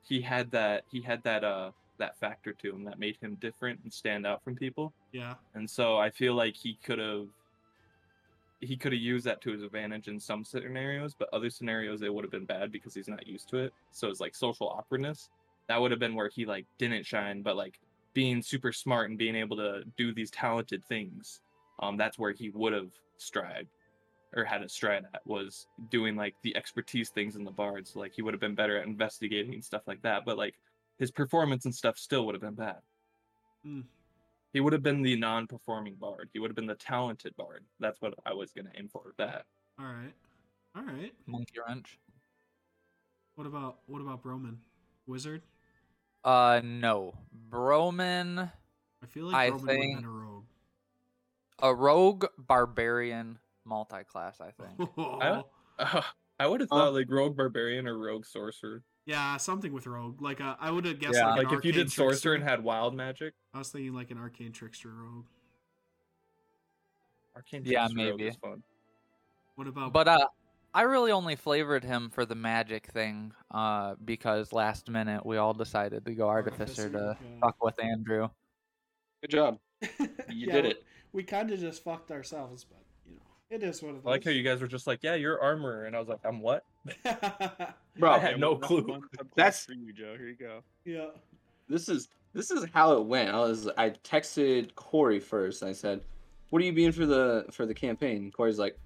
he had that he had that uh that factor to him that made him different and stand out from people. Yeah. And so I feel like he could have he could have used that to his advantage in some scenarios, but other scenarios it would have been bad because he's not used to it. So it's like social awkwardness. That would have been where he like didn't shine, but like being super smart and being able to do these talented things. Um, that's where he would have strived or had a stride at was doing like the expertise things in the bards. Like he would have been better at investigating and stuff like that. But like his performance and stuff still would have been bad. Mm. He would have been the non-performing bard. He would have been the talented bard. That's what I was gonna aim for with that. All right. All right. monkey wrench. What about what about Broman? Wizard? Uh no. Broman I feel like I Broman would have think- a rogue. a rogue barbarian multi-class, I think. Oh, I would have Huh? thought like rogue barbarian or rogue sorcerer. yeah, something with rogue. Like uh, I would have guessed Yeah. like, an Like if you arcane did sorcerer trickster. and had wild magic. I was thinking like an arcane trickster rogue. Arcane Yeah, Trickster rogue maybe. is fun. What about But uh I really only flavored him for the magic thing, uh, because last minute we all decided to go artificer, to okay. fuck with Andrew. Good job. You did it. We kind of just fucked ourselves, but you know, it is what it is. I like how you guys were just like, yeah, you're armorer, and I was like, I'm what? Bro, I had no one- clue. one That's- for you, Joe. Here you go. yeah. this is this is how it went. I was I texted Corey first. I said, "What are you being for the for the campaign?" Corey's like,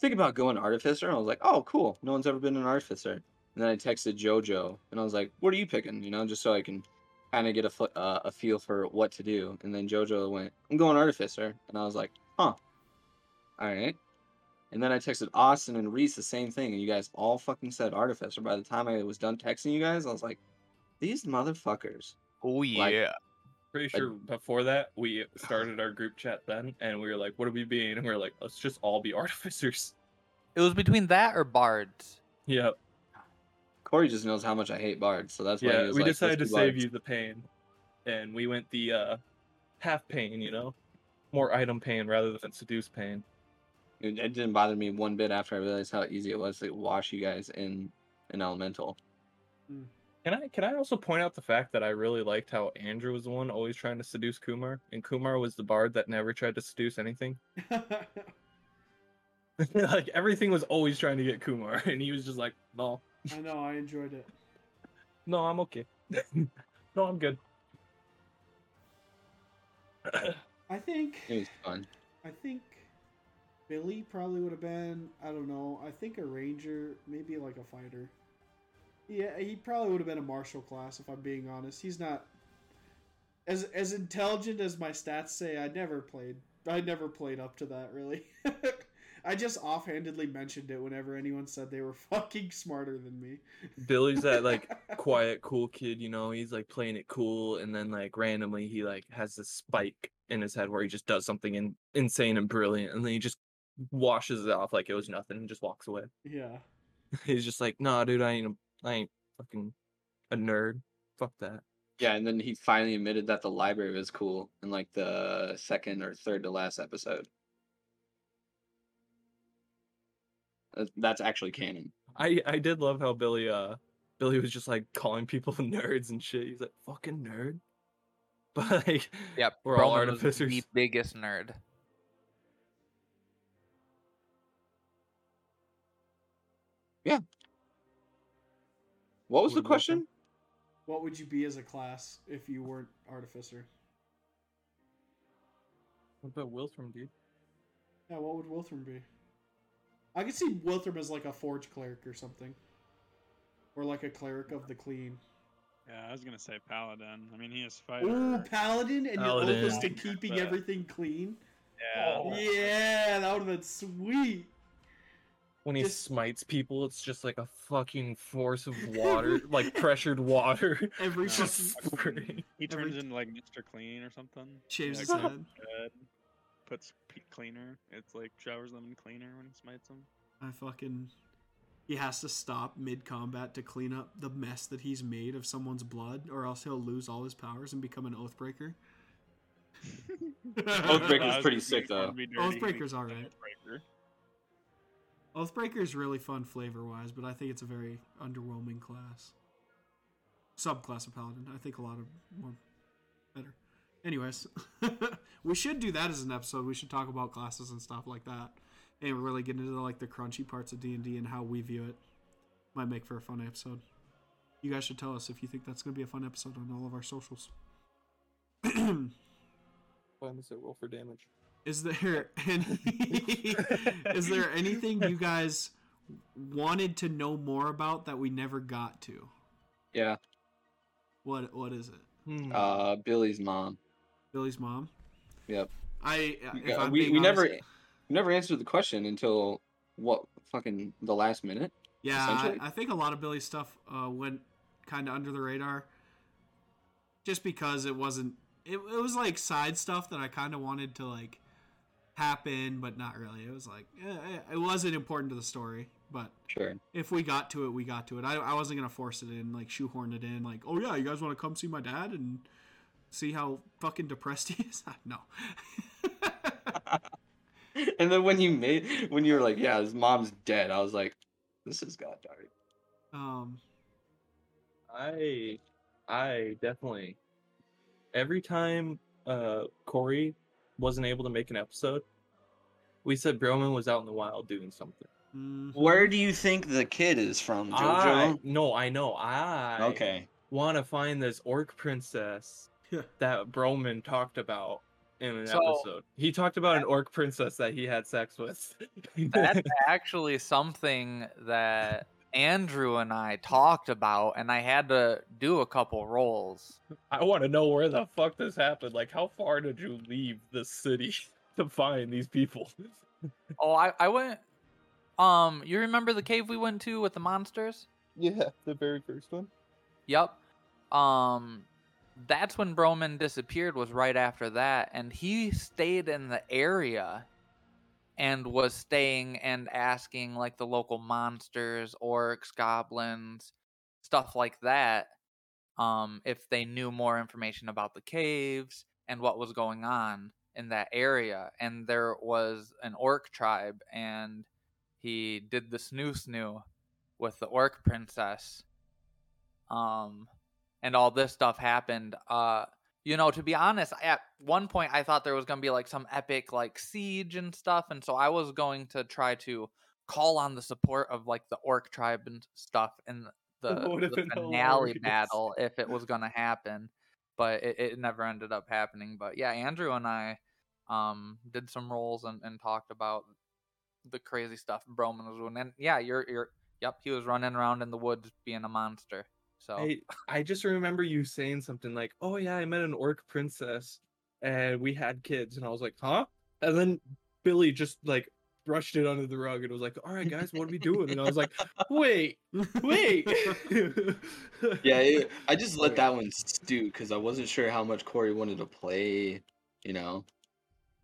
"Think about going artificer." And I was like, "Oh, cool. No one's ever been an artificer." And then I texted JoJo, and I was like, "What are you picking?" You know, just so I can kind of get a uh, a feel for what to do. And then JoJo went, "I'm going artificer," and I was like, "Huh, all right." And then I texted Austin and Reese the same thing, and you guys all fucking said artificer. By the time I was done texting you guys, I was like, "These motherfuckers." Oh Like- yeah. Pretty sure before that we started our group chat then, and we were like, "What are we being?" And we are like, "Let's just all be artificers." it was between that or bards. Yep. Corey just knows how much I hate bards, so that's why he yeah. was We like, decided to save bards." you the pain, and we went the uh, half pain. You know, more item pain rather than seduce pain. It, it didn't bother me one bit after I realized how easy it was to wash you guys in an elemental. Can I can I also point out the fact that I really liked how Andrew was the one always trying to seduce Kumar, and Kumar was the bard that never tried to seduce anything. like everything was always trying to get Kumar, and he was just like, "No, I know. I enjoyed it. no, I'm okay. no, I'm good." I think. It was fun. I think Billy probably would have been. I don't know. I think a ranger, maybe like a fighter. Yeah, he probably would have been a martial class if I'm being honest. He's not as as intelligent as my stats say. I never played. I never played up to that really. I just offhandedly mentioned it whenever anyone said they were fucking smarter than me. Billy's that like quiet, cool kid, you know. He's like playing it cool, and then like randomly he like has this spike in his head where he just does something in, insane and brilliant, and then he just washes it off like it was nothing and just walks away. Yeah. He's just like, "Nah, dude, I ain't, a, I ain't fucking a nerd. Fuck that." Yeah, and then he finally admitted that the library was cool in like the second or third to last episode. Uh, That's actually canon. I I did love how Billy uh Billy was just like calling people nerds and shit. He's like fucking nerd. But like Yep, We're all Broman was artificers. the biggest nerd. What was the Would Wilson- question? What would you be as a class if you weren't artificer? what about Wilthram, dude? Yeah, what would Wilthram be? I could see Wilthram as like a forge cleric or something. Or like a cleric of the clean. Yeah, I was gonna say paladin. I mean, he is fighter. Ooh, paladin and your oath Paladin. was to keeping But- everything clean. yeah. Oh. Yeah, that would have been sweet. When he Just- smites people, it's just like a fucking force of water, like pressured water. Every just fucking. He turns t- into like Mr. Clean or something. shaves his Yeah, head. Head, puts cleaner. It's like showers them in cleaner when he smites them. I fucking. He has to stop mid combat to clean up the mess that he's made of someone's blood, or else he'll lose all his powers and become an Oathbreaker. Oathbreaker's pretty sick, though. Oathbreaker's alright. Oathbreaker. Oathbreaker is really fun flavor wise, but I think it's a very underwhelming class. Subclass of Paladin. I think a lot of more better. Anyways, we should do that as an episode. We should talk about classes and stuff like that, and really get into like the crunchy parts of D and D and how we view it. Might make for a fun episode. You guys should tell us if you think that's going to be a fun episode on all of our socials. Find us at roll for damage. Is there any is there anything you guys wanted to know more about that we never got to? Yeah. What what is it? Hmm. Uh, Billy's mom. Billy's mom? Yep. I if Yeah, I'm we being we never we never answered the question until what fucking the last minute. Yeah. I, I think a lot of Billy's stuff uh, went kind of under the radar, just because it wasn't. It, it was like side stuff that I kind of wanted to like happen, but not really. It was like eh, eh, it wasn't important to the story, but Sure. if we got to it, we got to it. I, I wasn't gonna force it in, like shoehorn it in, like, oh yeah, you guys want to come see my dad and see how fucking depressed he is? no. and then when you made when you were like, yeah, his mom's dead, I was like, this has got dark. um, I I definitely every time uh Corey wasn't able to make an episode, we said Broman was out in the wild doing something. mm, Where do you think the kid is from, I, no, I know. I Okay. want to find this orc princess that Broman talked about in an So- episode. He talked about an orc princess that he had sex with. That's actually something that Andrew and I talked about, and I had to do a couple rolls. I want to know where the fuck this happened. Like, how far did you leave the city to find these people? Oh, I, I went. Um, you remember the cave we went to with the monsters? Yeah, the very first one. Yep. Um, that's when Broman disappeared. Was right after that, and he stayed in the area, and was staying and asking like the local monsters, orcs, goblins, stuff like that, um, if they knew more information about the caves and what was going on in that area. And there was an orc tribe, and he did the snoo snoo with the orc princess um and all this stuff happened uh you know, to be honest, at one point I thought there was gonna be like some epic like siege and stuff, and so I was going to try to call on the support of like the orc tribe and stuff in the, the finale battle if it was gonna happen, but it, it never ended up happening. But yeah, Andrew and I um did some rolls and, and talked about the crazy stuff Broman was doing, and yeah, you're you're yep, he was running around in the woods being a monster. So I I just remember you saying something like, "Oh yeah, I met an orc princess, and we had kids," and I was like, "Huh?" And then Billy just like brushed it under the rug and was like, "All right, guys, what are we doing?" And I was like, "Wait, wait." Yeah, it, I just let that one stew because I wasn't sure how much Corey wanted to play. You know,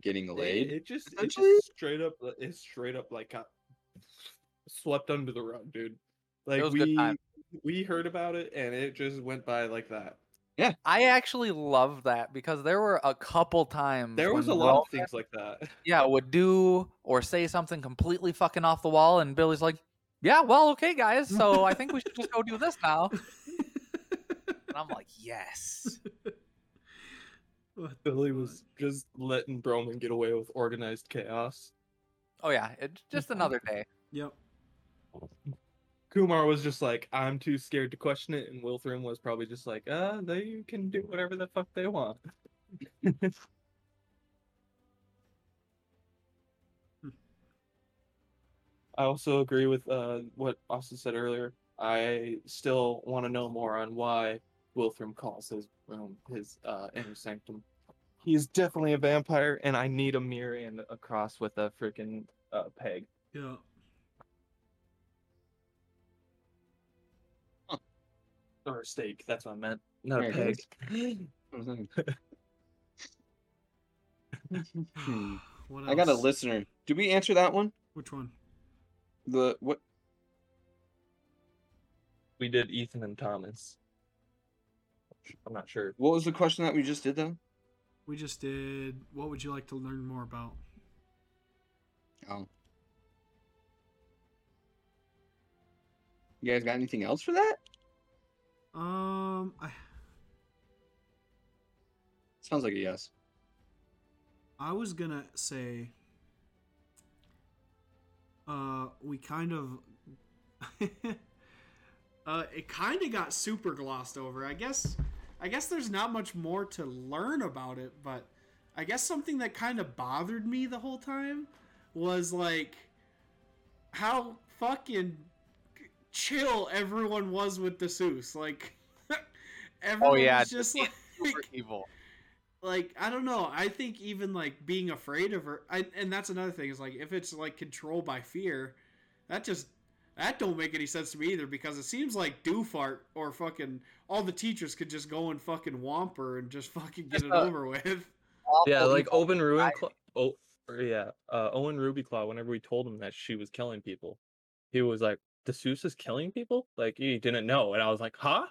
getting It, laid. it just it just straight up it straight up like got swept under the rug, dude. Like was good we time. We heard about it and it just went by like that. Yeah. I actually love that because there were a couple times There was a when lot of things like that. yeah would do or say something completely fucking off the wall, and Billy's like, "Yeah, well, okay, guys, so I think we should just go do this now." And I'm like, "Yes." What Billy was just letting Broman get away with organized chaos. Oh yeah, it's just another day. Yep. Kumar was just like, I'm too scared to question it, and Wilthram was probably just like, uh, they can do whatever the fuck they want. I also agree with uh, what Austin said earlier. I still want to know more on why Wilthram calls his room his uh, inner sanctum. He's definitely a vampire, and I need a mirror and a cross with a freaking uh, peg. Yeah. Or a stake, that's what I meant. Not There a it peg. is. Hmm. What I got a else? listener. Did we answer that one? Which one? The what? We did Ethan and Thomas. I'm not sure. What was the question that we just did though? We just did. What would you like to learn more about? Oh. You guys got anything else for that? Um, I Sounds like a yes. I was gonna say. Uh, we kind of. uh, it kind of got super glossed over. I guess. I guess there's not much more to learn about it, but I guess something that kind of bothered me the whole time was like how fucking chill everyone was with the Seuss. Like, everyone Oh yeah, was just like, evil. like I don't know. I think even like being afraid of her, I, and that's another thing is like if it's like controlled by fear, that just that don't make any sense to me either because it seems like Doofart or fucking all the teachers could just go and fucking whomp her and just fucking get it uh, over with. Yeah, like evil Owen Ruin. society. Oh, yeah, uh, Owen Rubyclaw. Whenever we told him that she was killing people, he was like, "The Seuss is killing people." Like he didn't know, and I was like, "Huh?"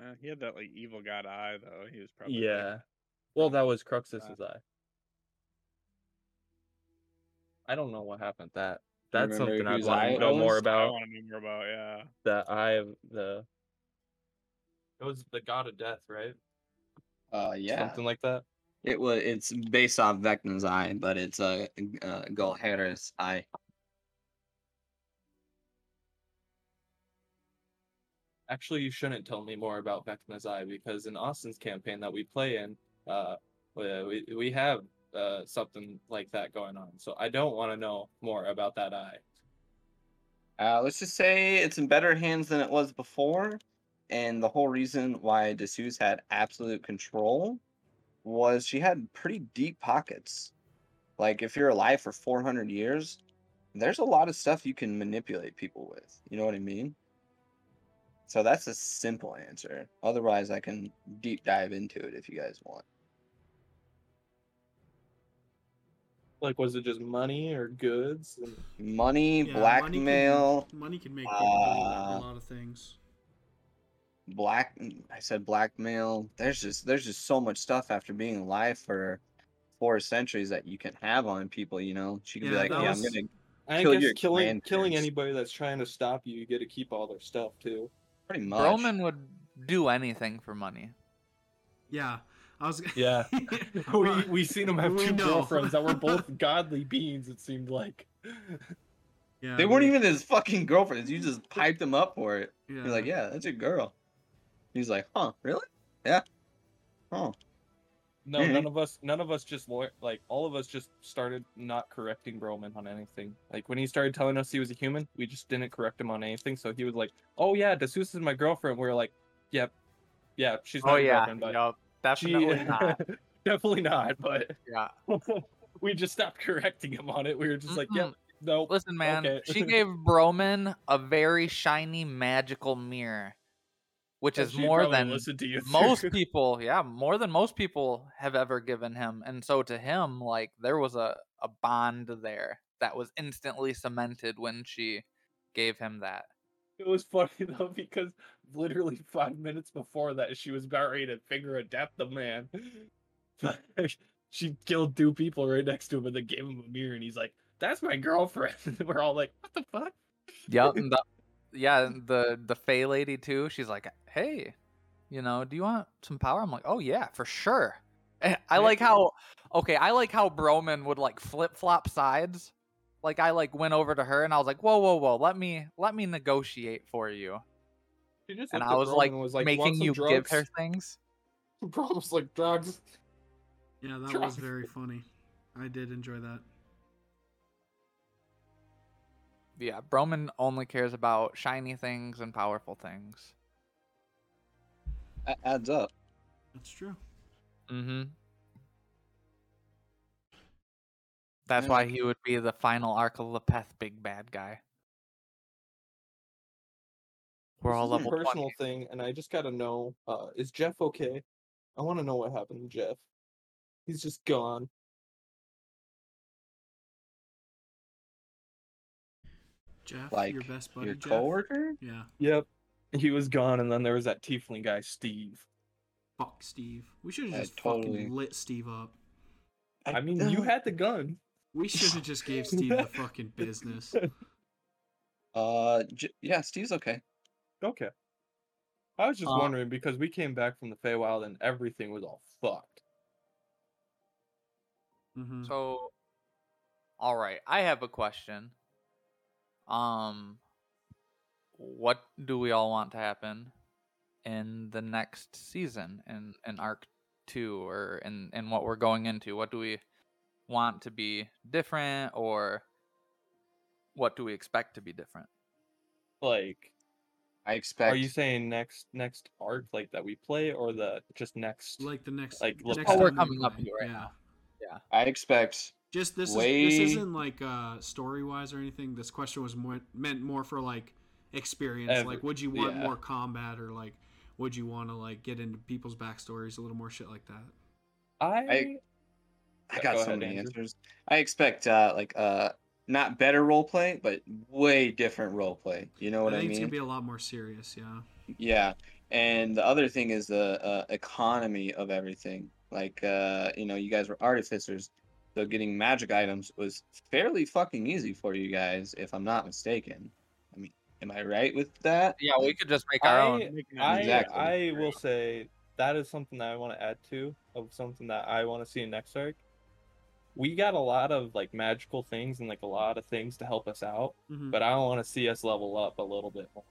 Uh, he had that like evil god eye though. He was probably like, Yeah. Well, that was Cruxus's eye. I don't know what happened. That that's remember something I'd whose want to know more about. I want to know more about. Yeah. The eye of the. It was the god of death, right? Uh, yeah. Something like that. It was. It's based off Vecna's eye, but it's a uh, uh, Golharris eye. Actually, you shouldn't tell me more about eye because in Austin's campaign that we play in, uh, we we- have uh something like that going on. So I don't want to know more about that eye. Uh, let's just say it's in better hands than it was before, and the whole reason why D'Souza had absolute control was she had pretty deep pockets. Like if you're alive for 400 years, there's a lot of stuff you can manipulate people with. You know what I mean? So that's a simple answer. Otherwise, I can deep dive into it if you guys want. Like, was it just money or goods? Money, Yeah, blackmail, Money can, money can make people do a uh, lot of things. black i said blackmail there's just there's just so much stuff after being alive for four centuries that you can have on people you know she could be like yeah was- i'm gonna I Kill guess your killing killing anybody that's trying to stop you, you get to keep all their stuff too. Pretty much Broman would do anything for money. Yeah, I was. Yeah. we we seen him have We two know. girlfriends that were both godly beings. It seemed like. Yeah, They weren't even his fucking girlfriends. You just piped him up for it. Yeah. You're like, yeah, that's your girl. He's like, huh, really? Yeah. Oh. No, Mhm. none of us, none of us just lear- like all of us just started not correcting Broman on anything. Like when he started telling us he was a human, we just didn't correct him on anything. So he was like, "Oh yeah, Desus is my girlfriend." We are like, "Yep, yeah, she's my Oh yeah, girlfriend, but yup, she definitely not. definitely not." But Yeah. we just stopped correcting him on it. We were just like, "Yep, no." Listen, man, Okay. she gave Broman a very shiny magical mirror, which is more than most people, yeah, more than most people have ever given him. And so to him, like there was a, a bond there that was instantly cemented when she gave him that. It was funny though because literally five minutes before that, she was about ready to finger a death the man. she killed two people right next to him and then gave him a mirror, and he's like, "That's my girlfriend." And we're all like, "What the fuck?" Yep. And the, yeah, the the Fey lady too. She's like, "Hey, you know, do you want some power?" I'm like, "Oh yeah, for sure." I like how okay, I like how Broman would like flip flop sides. Like I like went over to her and I was like, "Whoa, whoa, whoa! Let me let me negotiate for you." She just And I was like, was like making "Want some you give her things. Bro was like, "Drugs." Yeah, that was very funny. I did enjoy that. Yeah, Broman only cares about shiny things and powerful things. That adds up. That's true. Mm-hmm. That's Yeah. why he would be the final arc of Lepeth big bad guy. We're all This is a personal 20. thing, and I just gotta know: uh, is Jeff okay? I want to know what happened to Jeff. He's just gone. Jeff, Like your best buddy, Your Jeff. coworker? Yeah. Yep. He was gone, and then there was that tiefling guy, Steve. Fuck Steve. We should have just totally- fucking lit Steve up. I mean, you had the gun. We should have just gave Steve the fucking business. Uh, J- yeah, Steve's okay. Okay. I was just Uh, wondering because we came back from the Feywild and everything was all fucked. hmm So, all right, I have a question. Um, what do we all want to happen in the next season in in arc two or in in what we're going into? What do we want to be different, or what do we expect to be different? Like, I expect. are you saying next next arc like that we play, or the just next? Like the next. Like, next Lepeth. What we're coming up play. to right yeah. now. I expect. Just this is this isn't like uh story wise or anything. This question was more, meant more for like experience. Ever- like, would you want yeah. more combat or like would you want to like get into people's backstories a little more shit like that? I, I Yeah, got go so ahead, many Andrew. answers. I expect uh like uh not better role play, but way different role play. You know what I I, think it's gonna be a lot more serious. Yeah. Yeah, and the other thing is the uh, economy of everything. Like, uh, you know, you guys were artificers, so getting magic items was fairly fucking easy for you guys, if I'm not mistaken. I mean, am I right with that? Yeah, we could just make our own. I, Exactly. I will say that is something that I want to add to of something that I want to see in next arc. We got a lot of like magical things and like a lot of things to help us out, Mhm. but I want to see us level up a little bit more.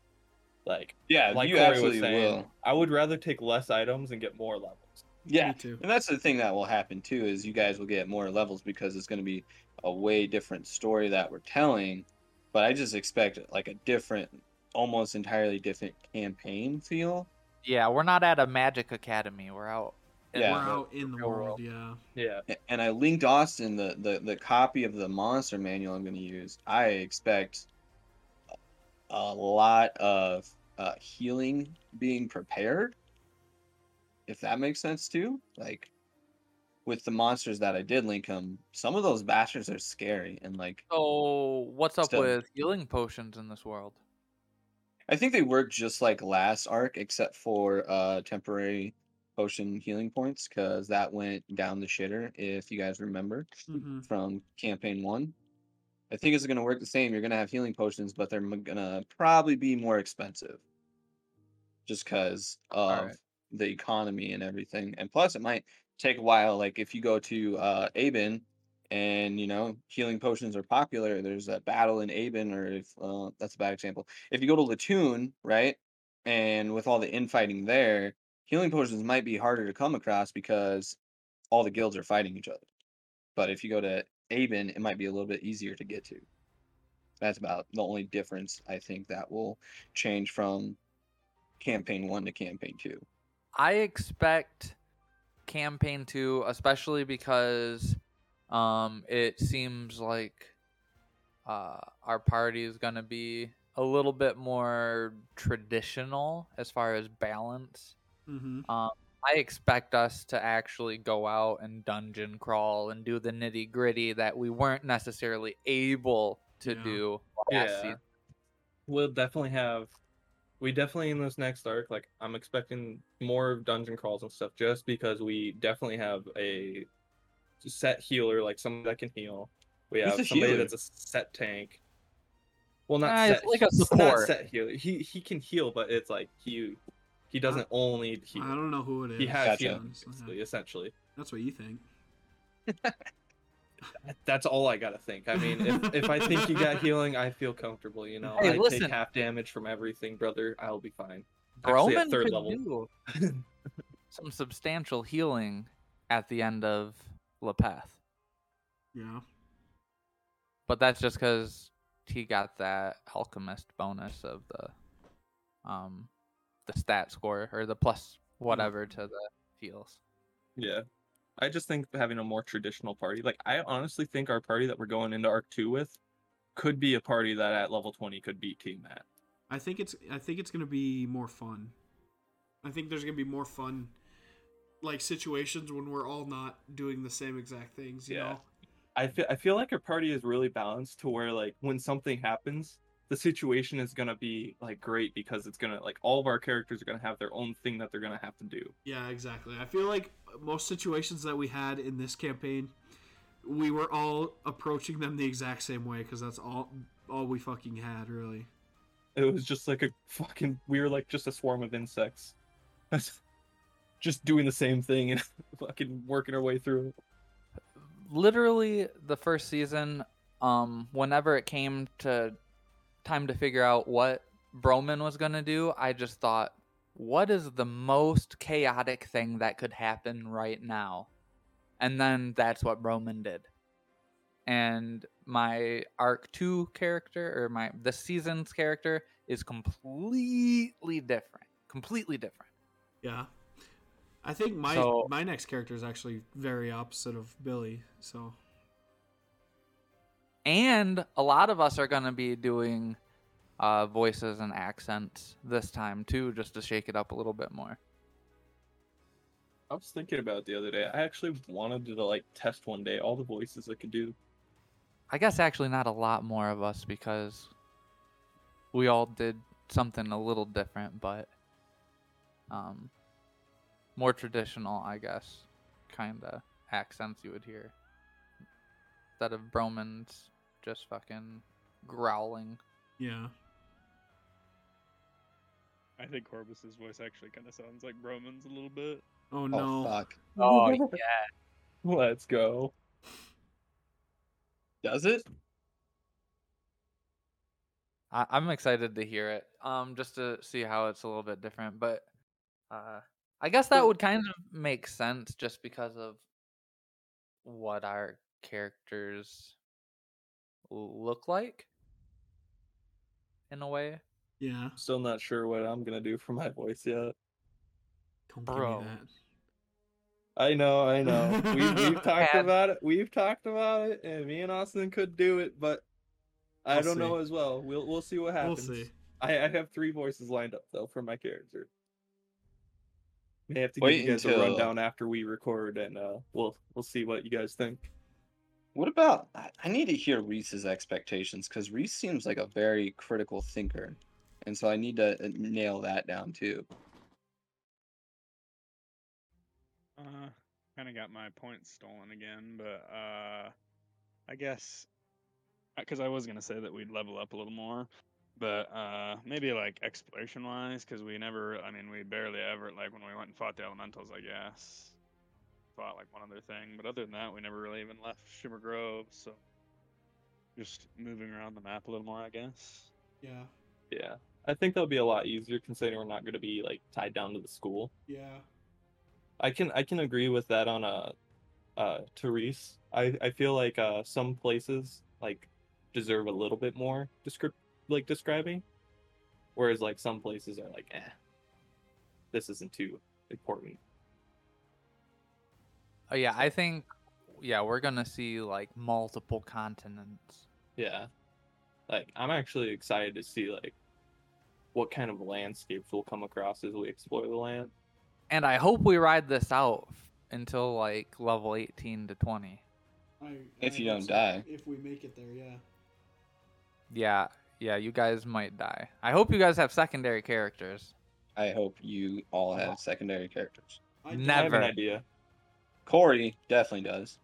Like, Yeah, like you Corey absolutely was saying, will. I would rather take less items and get more levels. Yeah, too. and that's the thing that will happen too is you guys will get more levels because it's going to be a way different story that we're telling. But I just expect like a different, almost entirely different campaign feel. Yeah, we're not at a magic academy. We're out. Yeah. We're out in the real world. Yeah. Yeah, And I linked Austin the, the, the copy of the monster manual I'm going to use. I expect a lot of uh, healing being prepared, if that makes sense too. Like with the monsters that I did link them, some of those bastards are scary and like Oh, what's up Still. with healing potions in this world? I think they work just like last arc, except for uh temporary potion healing points, because that went down the shitter. If you guys remember hmm from campaign one, I think it's gonna work the same. You're gonna have healing potions, but they're m- gonna probably be more expensive, just because of. The economy and everything. And plus, it might take a while. Like if you go to uh, Aben, and you know healing potions are popular. There's a battle in Aben, or if uh, that's a bad example. If you go to Latoon, right, and with all the infighting there, healing potions might be harder to come across because all the guilds are fighting each other. But if you go to Aben, it might be a little bit easier to get to. That's about the only difference I think that will change from campaign one to campaign two. I expect campaign two, especially because um, it seems like uh, our party is gonna be a little bit more traditional as far as balance. Mm-hmm. Um, I expect us to actually go out and dungeon crawl and do the nitty gritty that we weren't necessarily able to Yeah. do last Yeah. season. We'll definitely have. We definitely in this next arc, like I'm expecting more dungeon crawls and stuff, just because we definitely have a set healer, like someone that can heal. We have somebody healer? that's a set tank. Well, not ah, it's set, like a he's not support. set healer. He he can heal, but it's like he he doesn't only heal. I don't know who it is. He has Gotcha. healing, yeah. essentially. That's what you think. That's all I gotta think. I mean, if, if I think you got healing, I feel comfortable. You know, Hey, I listen. take half damage from everything, brother. I'll be fine. Actually, Broman at third could level. do some substantial healing at the end of Lepeth, Yeah. but that's just because he got that alchemist bonus of the um the stat score or the plus whatever to the heals. Yeah. I just think having a more traditional party, like I honestly think our party that we're going into Arc Two with, could be a party that at level twenty could beat Team Matt. I think it's I think it's gonna be more fun. I think there's gonna be more fun like situations when we're all not doing the same exact things, you Yeah. know? I feel I feel like our party is really balanced to where like when something happens, the situation is gonna be like great because it's gonna like all of our characters are gonna have their own thing that they're gonna have to do. Yeah, exactly. I feel like most situations that we had in this campaign, we were all approaching them the exact same way because that's all all we fucking had, really. It was just like a fucking we were like just a swarm of insects. just doing the same thing and fucking working our way through. Literally, the first season, um, whenever it came to time to figure out what Broman was gonna do, I just thought, what is the most chaotic thing that could happen right now? And then that's what Broman did. And my arc two character or my the season's character is completely different. Completely different. Yeah. I think my So- my next character is actually very opposite of Billy. So and a lot of us are going to be doing uh, voices and accents this time too just to shake it up a little bit more I was thinking about it the other day. I actually wanted to like test one day all the voices I could do. i guess actually not a lot more of us because we all did something a little different but um more traditional i guess kind of accents you would hear instead of Broman's just fucking growling yeah. I think Corbus's voice actually kind of sounds like Broman's a little bit. Oh Oh no. fuck. oh yeah Let's go. Does it? I, I'm excited to hear it. Um, just to see how it's a little bit different, but uh, I guess that would kind of make sense just because of what our characters look like, in a way. Yeah. Still not sure what I'm gonna do for my voice yet. Don't Bro. give me that. I know, I know. We, we've talked Bad. about it. We've talked about it, and me and Austin could do it, but I We'll don't know as well. We'll we'll see what We'll happens. see. I, I have three voices lined up though for my character. May have to Wait give you guys until- a rundown after we record, and uh, we'll we'll see what you guys think. What about? I I need to hear Reese's expectations because Reese seems like a very critical thinker, and so I need to uh, nail that down too. Uh, kind of got my points stolen again, but uh, I guess because I was gonna say that we'd level up a little more. But uh, maybe like exploration wise, because we never, I mean, we barely ever, like when we went and fought the elementals, I guess, fought like one other thing. But other than that, we never really even left Shimmer Grove. So just moving around the map a little more, I guess. Yeah. Yeah. I think that'll be a lot easier considering we're not going to be like tied down to the school. Yeah. I can I can agree with that on a uh Therese. I I feel like uh some places like deserve a little bit more descrip like describing, whereas like some places are like eh, this isn't too important. Oh yeah, I think yeah, we're gonna see like multiple continents. Yeah, like I'm actually excited to see like what kind of landscapes we'll come across as we explore the land. And I hope we ride this out until like level 18 to 20. I, If I you don't die. If we make it there, yeah. Yeah, yeah, you guys might die. I hope you guys have secondary characters. I hope you all have secondary characters. I I have Never. an idea. Corey definitely does.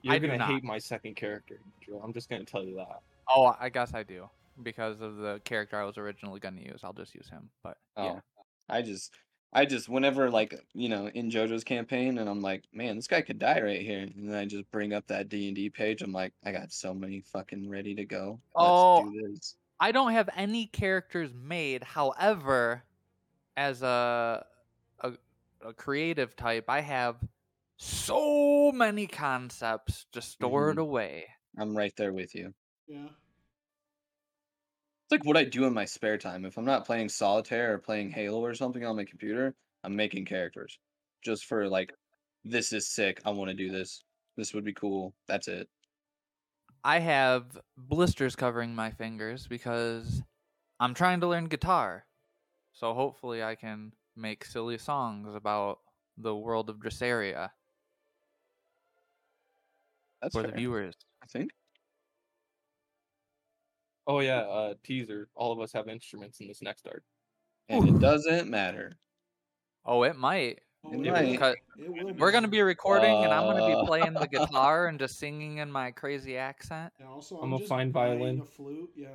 You're I do gonna not. hate my second character, Joe. I'm just gonna tell you that. Oh, I guess I do because of the character I was originally gonna use. I'll just use him. But Oh, yeah, I just, I just, whenever like you know in JoJo's campaign, and I'm like, man, this guy could die right here, and then I just bring up that D and D page. I'm like, I got so many fucking ready to go. Let's Oh. do this. I don't have any characters made. However, as a a, a creative type, I have so many concepts just stored mm-hmm. away. I'm right there with you. Yeah. Like what I do in my spare time. If I'm not playing solitaire or playing Halo or something on my computer, I'm making characters just for like, this is sick. I want to do this. This would be cool. That's it. I have blisters covering my fingers because I'm trying to learn guitar. So hopefully I can make silly songs about the world of Dressaria That's for the fair, viewers. I think. Oh yeah, uh teaser. All of us have instruments in this next art. And it doesn't matter. Oh, it might. It might. Cut. It will We're gonna be recording, and I'm gonna Uh. be playing the guitar and just singing in my crazy accent. And also, I'm I'm, gonna just find violin. A flute. Yeah.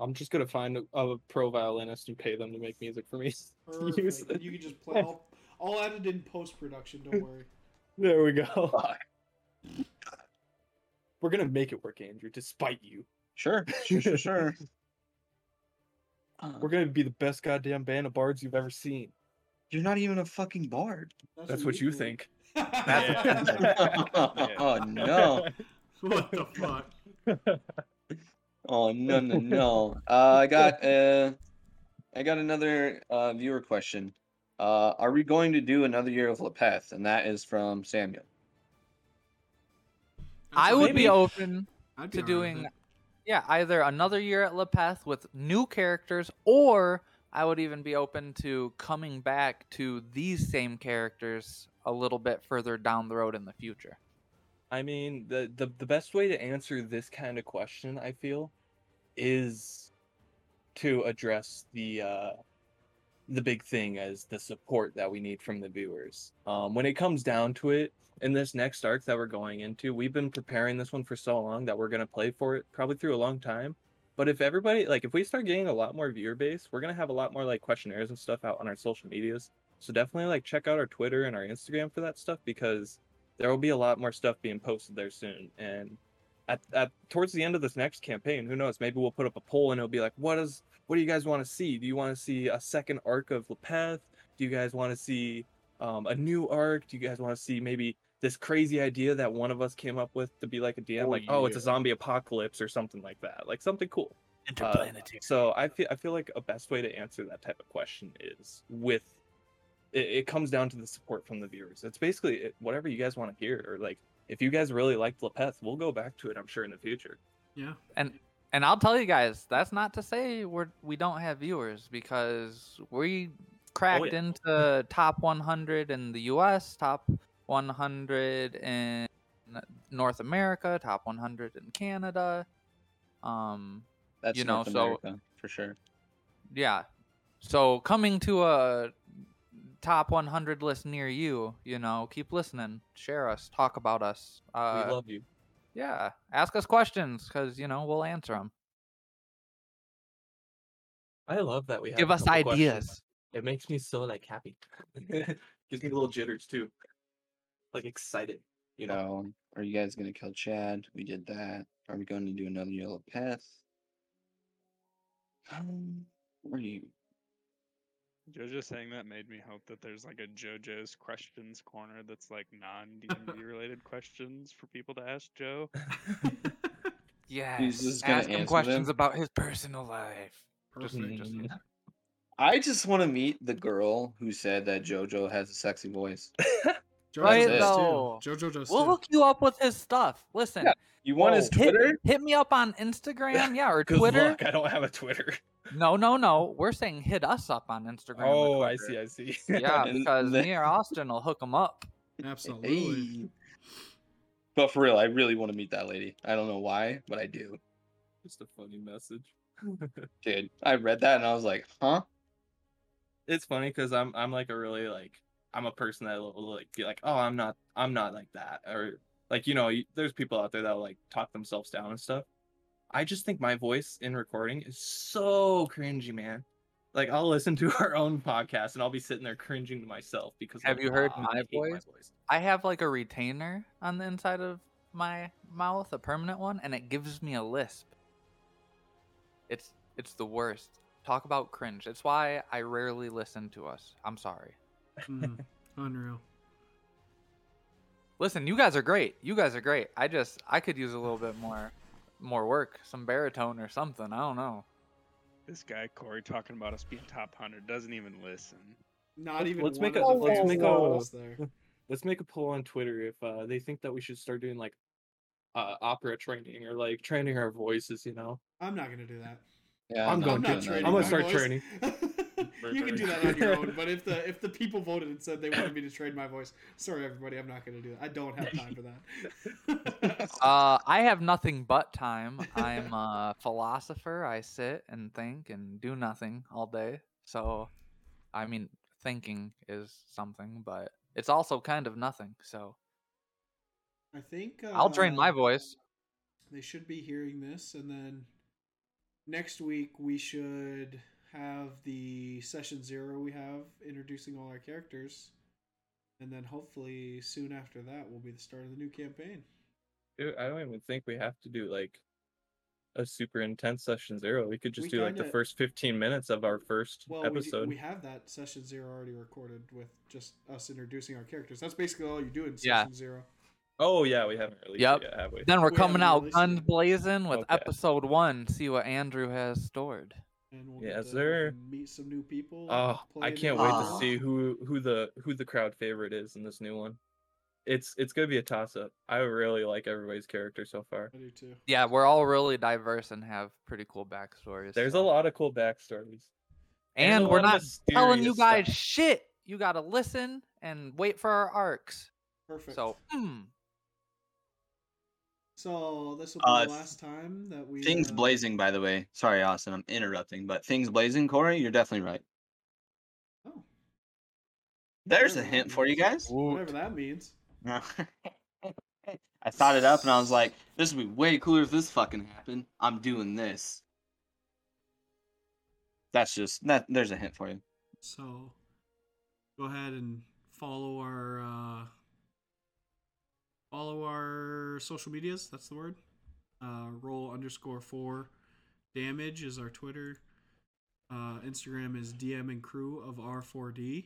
I'm just gonna find a, a pro violinist and pay them to make music for me. Perfect. Use And you can just play. I'll, I'll add it in post production. Don't worry. There we go. We're gonna make it work, Andrew, despite you. Sure, sure, sure, sure. Uh, We're gonna be the best goddamn band of bards you've ever seen. You're not even a fucking bard. That's what you think. oh no. what the fuck? Oh no no no. Uh, I got uh, I got another uh, viewer question. Uh, are we going to do another year of Lepeth? And that is from Samuel. I would Maybe. be open I'd to alright with doing, it. Yeah, either another year at Lepeth with new characters, or I would even be open to coming back to these same characters a little bit further down the road in the future. I mean, the, the the best way to answer this kind of question, I feel, is to address the uh the big thing as the support that we need from the viewers. Um when it comes down to it, in this next arc that we're going into, we've been preparing this one for so long that we're gonna play for it probably through a long time. But if everybody like if we start getting a lot more viewer base, we're gonna have a lot more like questionnaires and stuff out on our social medias. So definitely like check out our Twitter and our Instagram for that stuff because there will be a lot more stuff being posted there soon. And at, at towards the end of this next campaign, who knows? Maybe we'll put up a poll and it'll be like, what is what do you guys want to see? Do you want to see a second arc of Lepeth? Do you guys want to see um, a new arc? Do you guys want to see maybe this crazy idea that one of us came up with to be like a DM, Oh, like oh, it's a zombie apocalypse or something like that, like something cool. Interplanetary. Uh, so I feel I feel like a best way to answer that type of question is with it, it comes down to the support from the viewers. It's basically it, whatever you guys want to hear, or like if you guys really liked Lepeth, we'll go back to it. I'm sure in the future. Yeah. and and I'll tell you guys, that's not to say we're we don't have viewers because we oh, cracked yeah. into top 100 in the U.S., top 100 in North America, top 100 in Canada. Um, That's You know, North so- America, for sure. yeah. So coming to a top 100 list near you, you know, keep listening, share us, talk about us. Uh, we love you. yeah, ask us questions because you know we'll answer them. I love that we have Give us couple questions. ideas. It makes me so like happy. Gives me little jitters too. Like excited. You know. So, are you guys gonna kill Chad? We did that. Are we going to do another yellow path? Um, where do you? JoJo saying that made me hope that there's like a JoJo's questions corner that's like non D related questions for people to ask Joe. Yes. just gonna Ask him questions them? about his personal life. Just, Perfect. just. I just want to meet the girl who said that JoJo has a sexy voice. JoJo Right, though. too. JoJo does we'll too. hook you up with his stuff. Listen, Yeah, You want his Oh, hit, Twitter? hit me up on Instagram, yeah, or Twitter. luck. I don't have a Twitter. No, no, no. We're saying hit us up on Instagram. Oh, or I see. I see. Yeah, because then- me or Austin will hook them up. Absolutely. Hey. But for real, I really want to meet that lady. I don't know why, but I do. Just a funny message. Dude, I read that and I was like, huh? it's funny because I'm I'm like a really like I'm a person that will will, like be like oh I'm not I'm not like that or like you know there's people out there that will like talk themselves down and stuff. I just think my voice in recording is so cringy, man. Like I'll listen to our own podcast and I'll be sitting there cringing to myself because Have like, you heard "Ah, my I hate voice? I have like a retainer on the inside of my mouth, a permanent one, and it gives me a lisp. It's it's the worst. Talk about cringe. It's why I rarely listen to us. I'm sorry. Mhm. Unreal. Listen, you guys are great. You guys are great. I just I could use a little bit more more work, some baritone or something. I don't know. This guy Corey talking about us being top hundred doesn't even listen. Not even let's one make a- the let's make a- us there. Let's make a poll on Twitter if uh, they think that we should start doing like uh, opera training or like training our voices. You know, I'm not gonna do that. Yeah, I'm not going I'm to. not doing that training. I'm gonna start voice. training. you can do that on your own, but if the if the people voted and said they wanted me to trade my voice, sorry everybody, I'm not gonna do that. I don't have time for that. Uh, I have nothing but time. I'm a philosopher. I sit and think and do nothing all day. So, I mean, thinking is something, but it's also kind of nothing. So, I think uh, I'll train my voice. They should be hearing this, and then next week we should have the session zero we have introducing all our characters, and then hopefully soon after that will be the start of the new campaign. Dude, I don't even think we have to do like a super intense session zero. We could just We do like the first 15 minutes of our first Well, we, do- episode. we have that session zero already recorded with just us introducing our characters. That's basically all you do in Yeah. session zero. Oh yeah, we haven't released Yep. it yet, have we? Then we're We coming out released guns blazing with Okay. episode one. See what Andrew has stored. And we'll Yes, get to sir. fucking meet some new people. Oh, play I a can't wait to see who who the who the crowd favorite is in this new one. It's it's gonna be a toss up. I really like everybody's character so far. I do too. Yeah, we're all really diverse and have pretty cool backstories. There's a lot of cool backstories. and and we're not telling you guys stuff. shit. You gotta listen and wait for our arcs. Perfect. So, mm, So this will be Uh, the last time that we Things uh, blazing, by the way. Sorry, Austin, I'm interrupting, but things blazing, Corey, you're definitely right. Oh, There's a Whatever that hint for you guys. whatever that means. I thought it up and I was like, this would be way cooler if this fucking happened. I'm doing this. That's just that. There's a hint for you. So go ahead and follow our uh, follow our social medias. That's the word. Uh, roll underscore four damage is our Twitter. Uh, Instagram is DM and crew of R4D.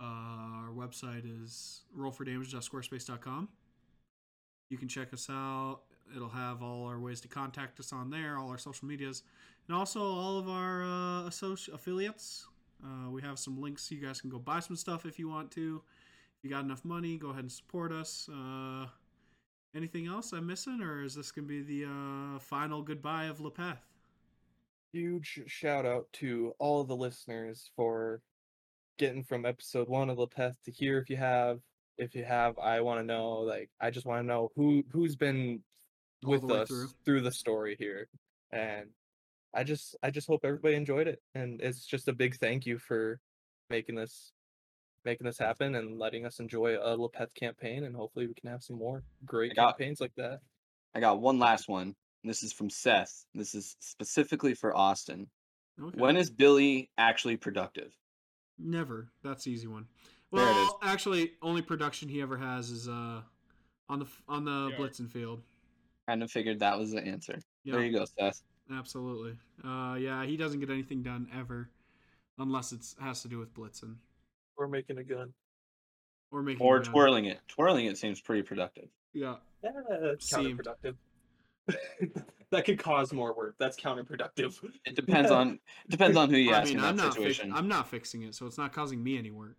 Uh, our website is rollfordamage.squarespace.com. You can check us out. It'll have all our ways to contact us on there, all our social medias, and also all of our uh, associ- affiliates. Uh, we have some links. You guys can go buy some stuff if you want to. You got enough money, go ahead and support us. Uh, anything else I'm missing, or is this gonna be the uh, final goodbye of Lepeth? Huge shout out to all of the listeners for getting from episode one of Lepeth to here. If you have, if you have, I want to know. Like, I just want to know who who's been All with us through. through. the story here, and I just I just hope everybody enjoyed it, and it's just a big thank you for making this making this happen and letting us enjoy a Lepeth campaign, and hopefully we can have some more great got- campaigns like that. I got one last one. This is from Seth. This is specifically for Austin. Okay. When is Billy actually productive? Never. That's the easy one. There it is. Well, actually, only production he ever has is uh on the on the Yeah. Blitzen field. Kind of figured that was the answer. Yeah, There you go, Seth. absolutely. Uh, yeah, he doesn't get anything done ever, unless it has to do with Blitzen We're making a gun. or making. Or a gun. twirling it. Twirling it seems pretty productive. Yeah. Yeah, that's Seem. counterproductive. that could cause more work. That's counterproductive. It depends on it depends on who you I ask mean, in I'm that not. Fix- situation. I'm not fixing it, so it's not causing me any work.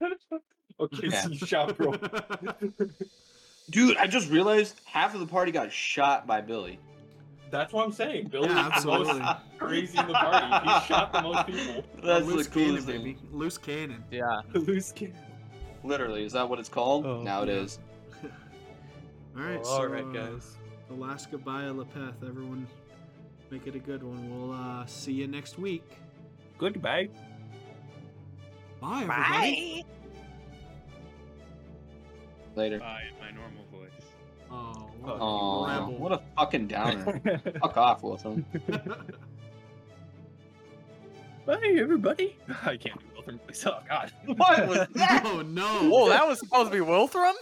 okay, Yeah. so you shot bro. Dude, I just realized half of the party got shot by Billy. That's what I'm saying. Billy Yeah, is the most crazy in the party. He shot the most people. That's loose the cannon, coolest thing. baby. Loose cannon. Yeah. Loose cannon. Literally, is that what it's called? Oh, now it yeah. is. All right. All so, right, uh, guys. the last goodbye of Lepeth. Everyone, make it a good one. We'll uh, see you next week. Goodbye. Bye, everybody. Later. Bye in my normal voice. Oh, what a Oh, rebel. what a fucking downer. Fuck off, Wilson. Bye, everybody. I can't do Wilfred voice. Oh God. What was that? oh no! Whoa, that was supposed to be Wilthram?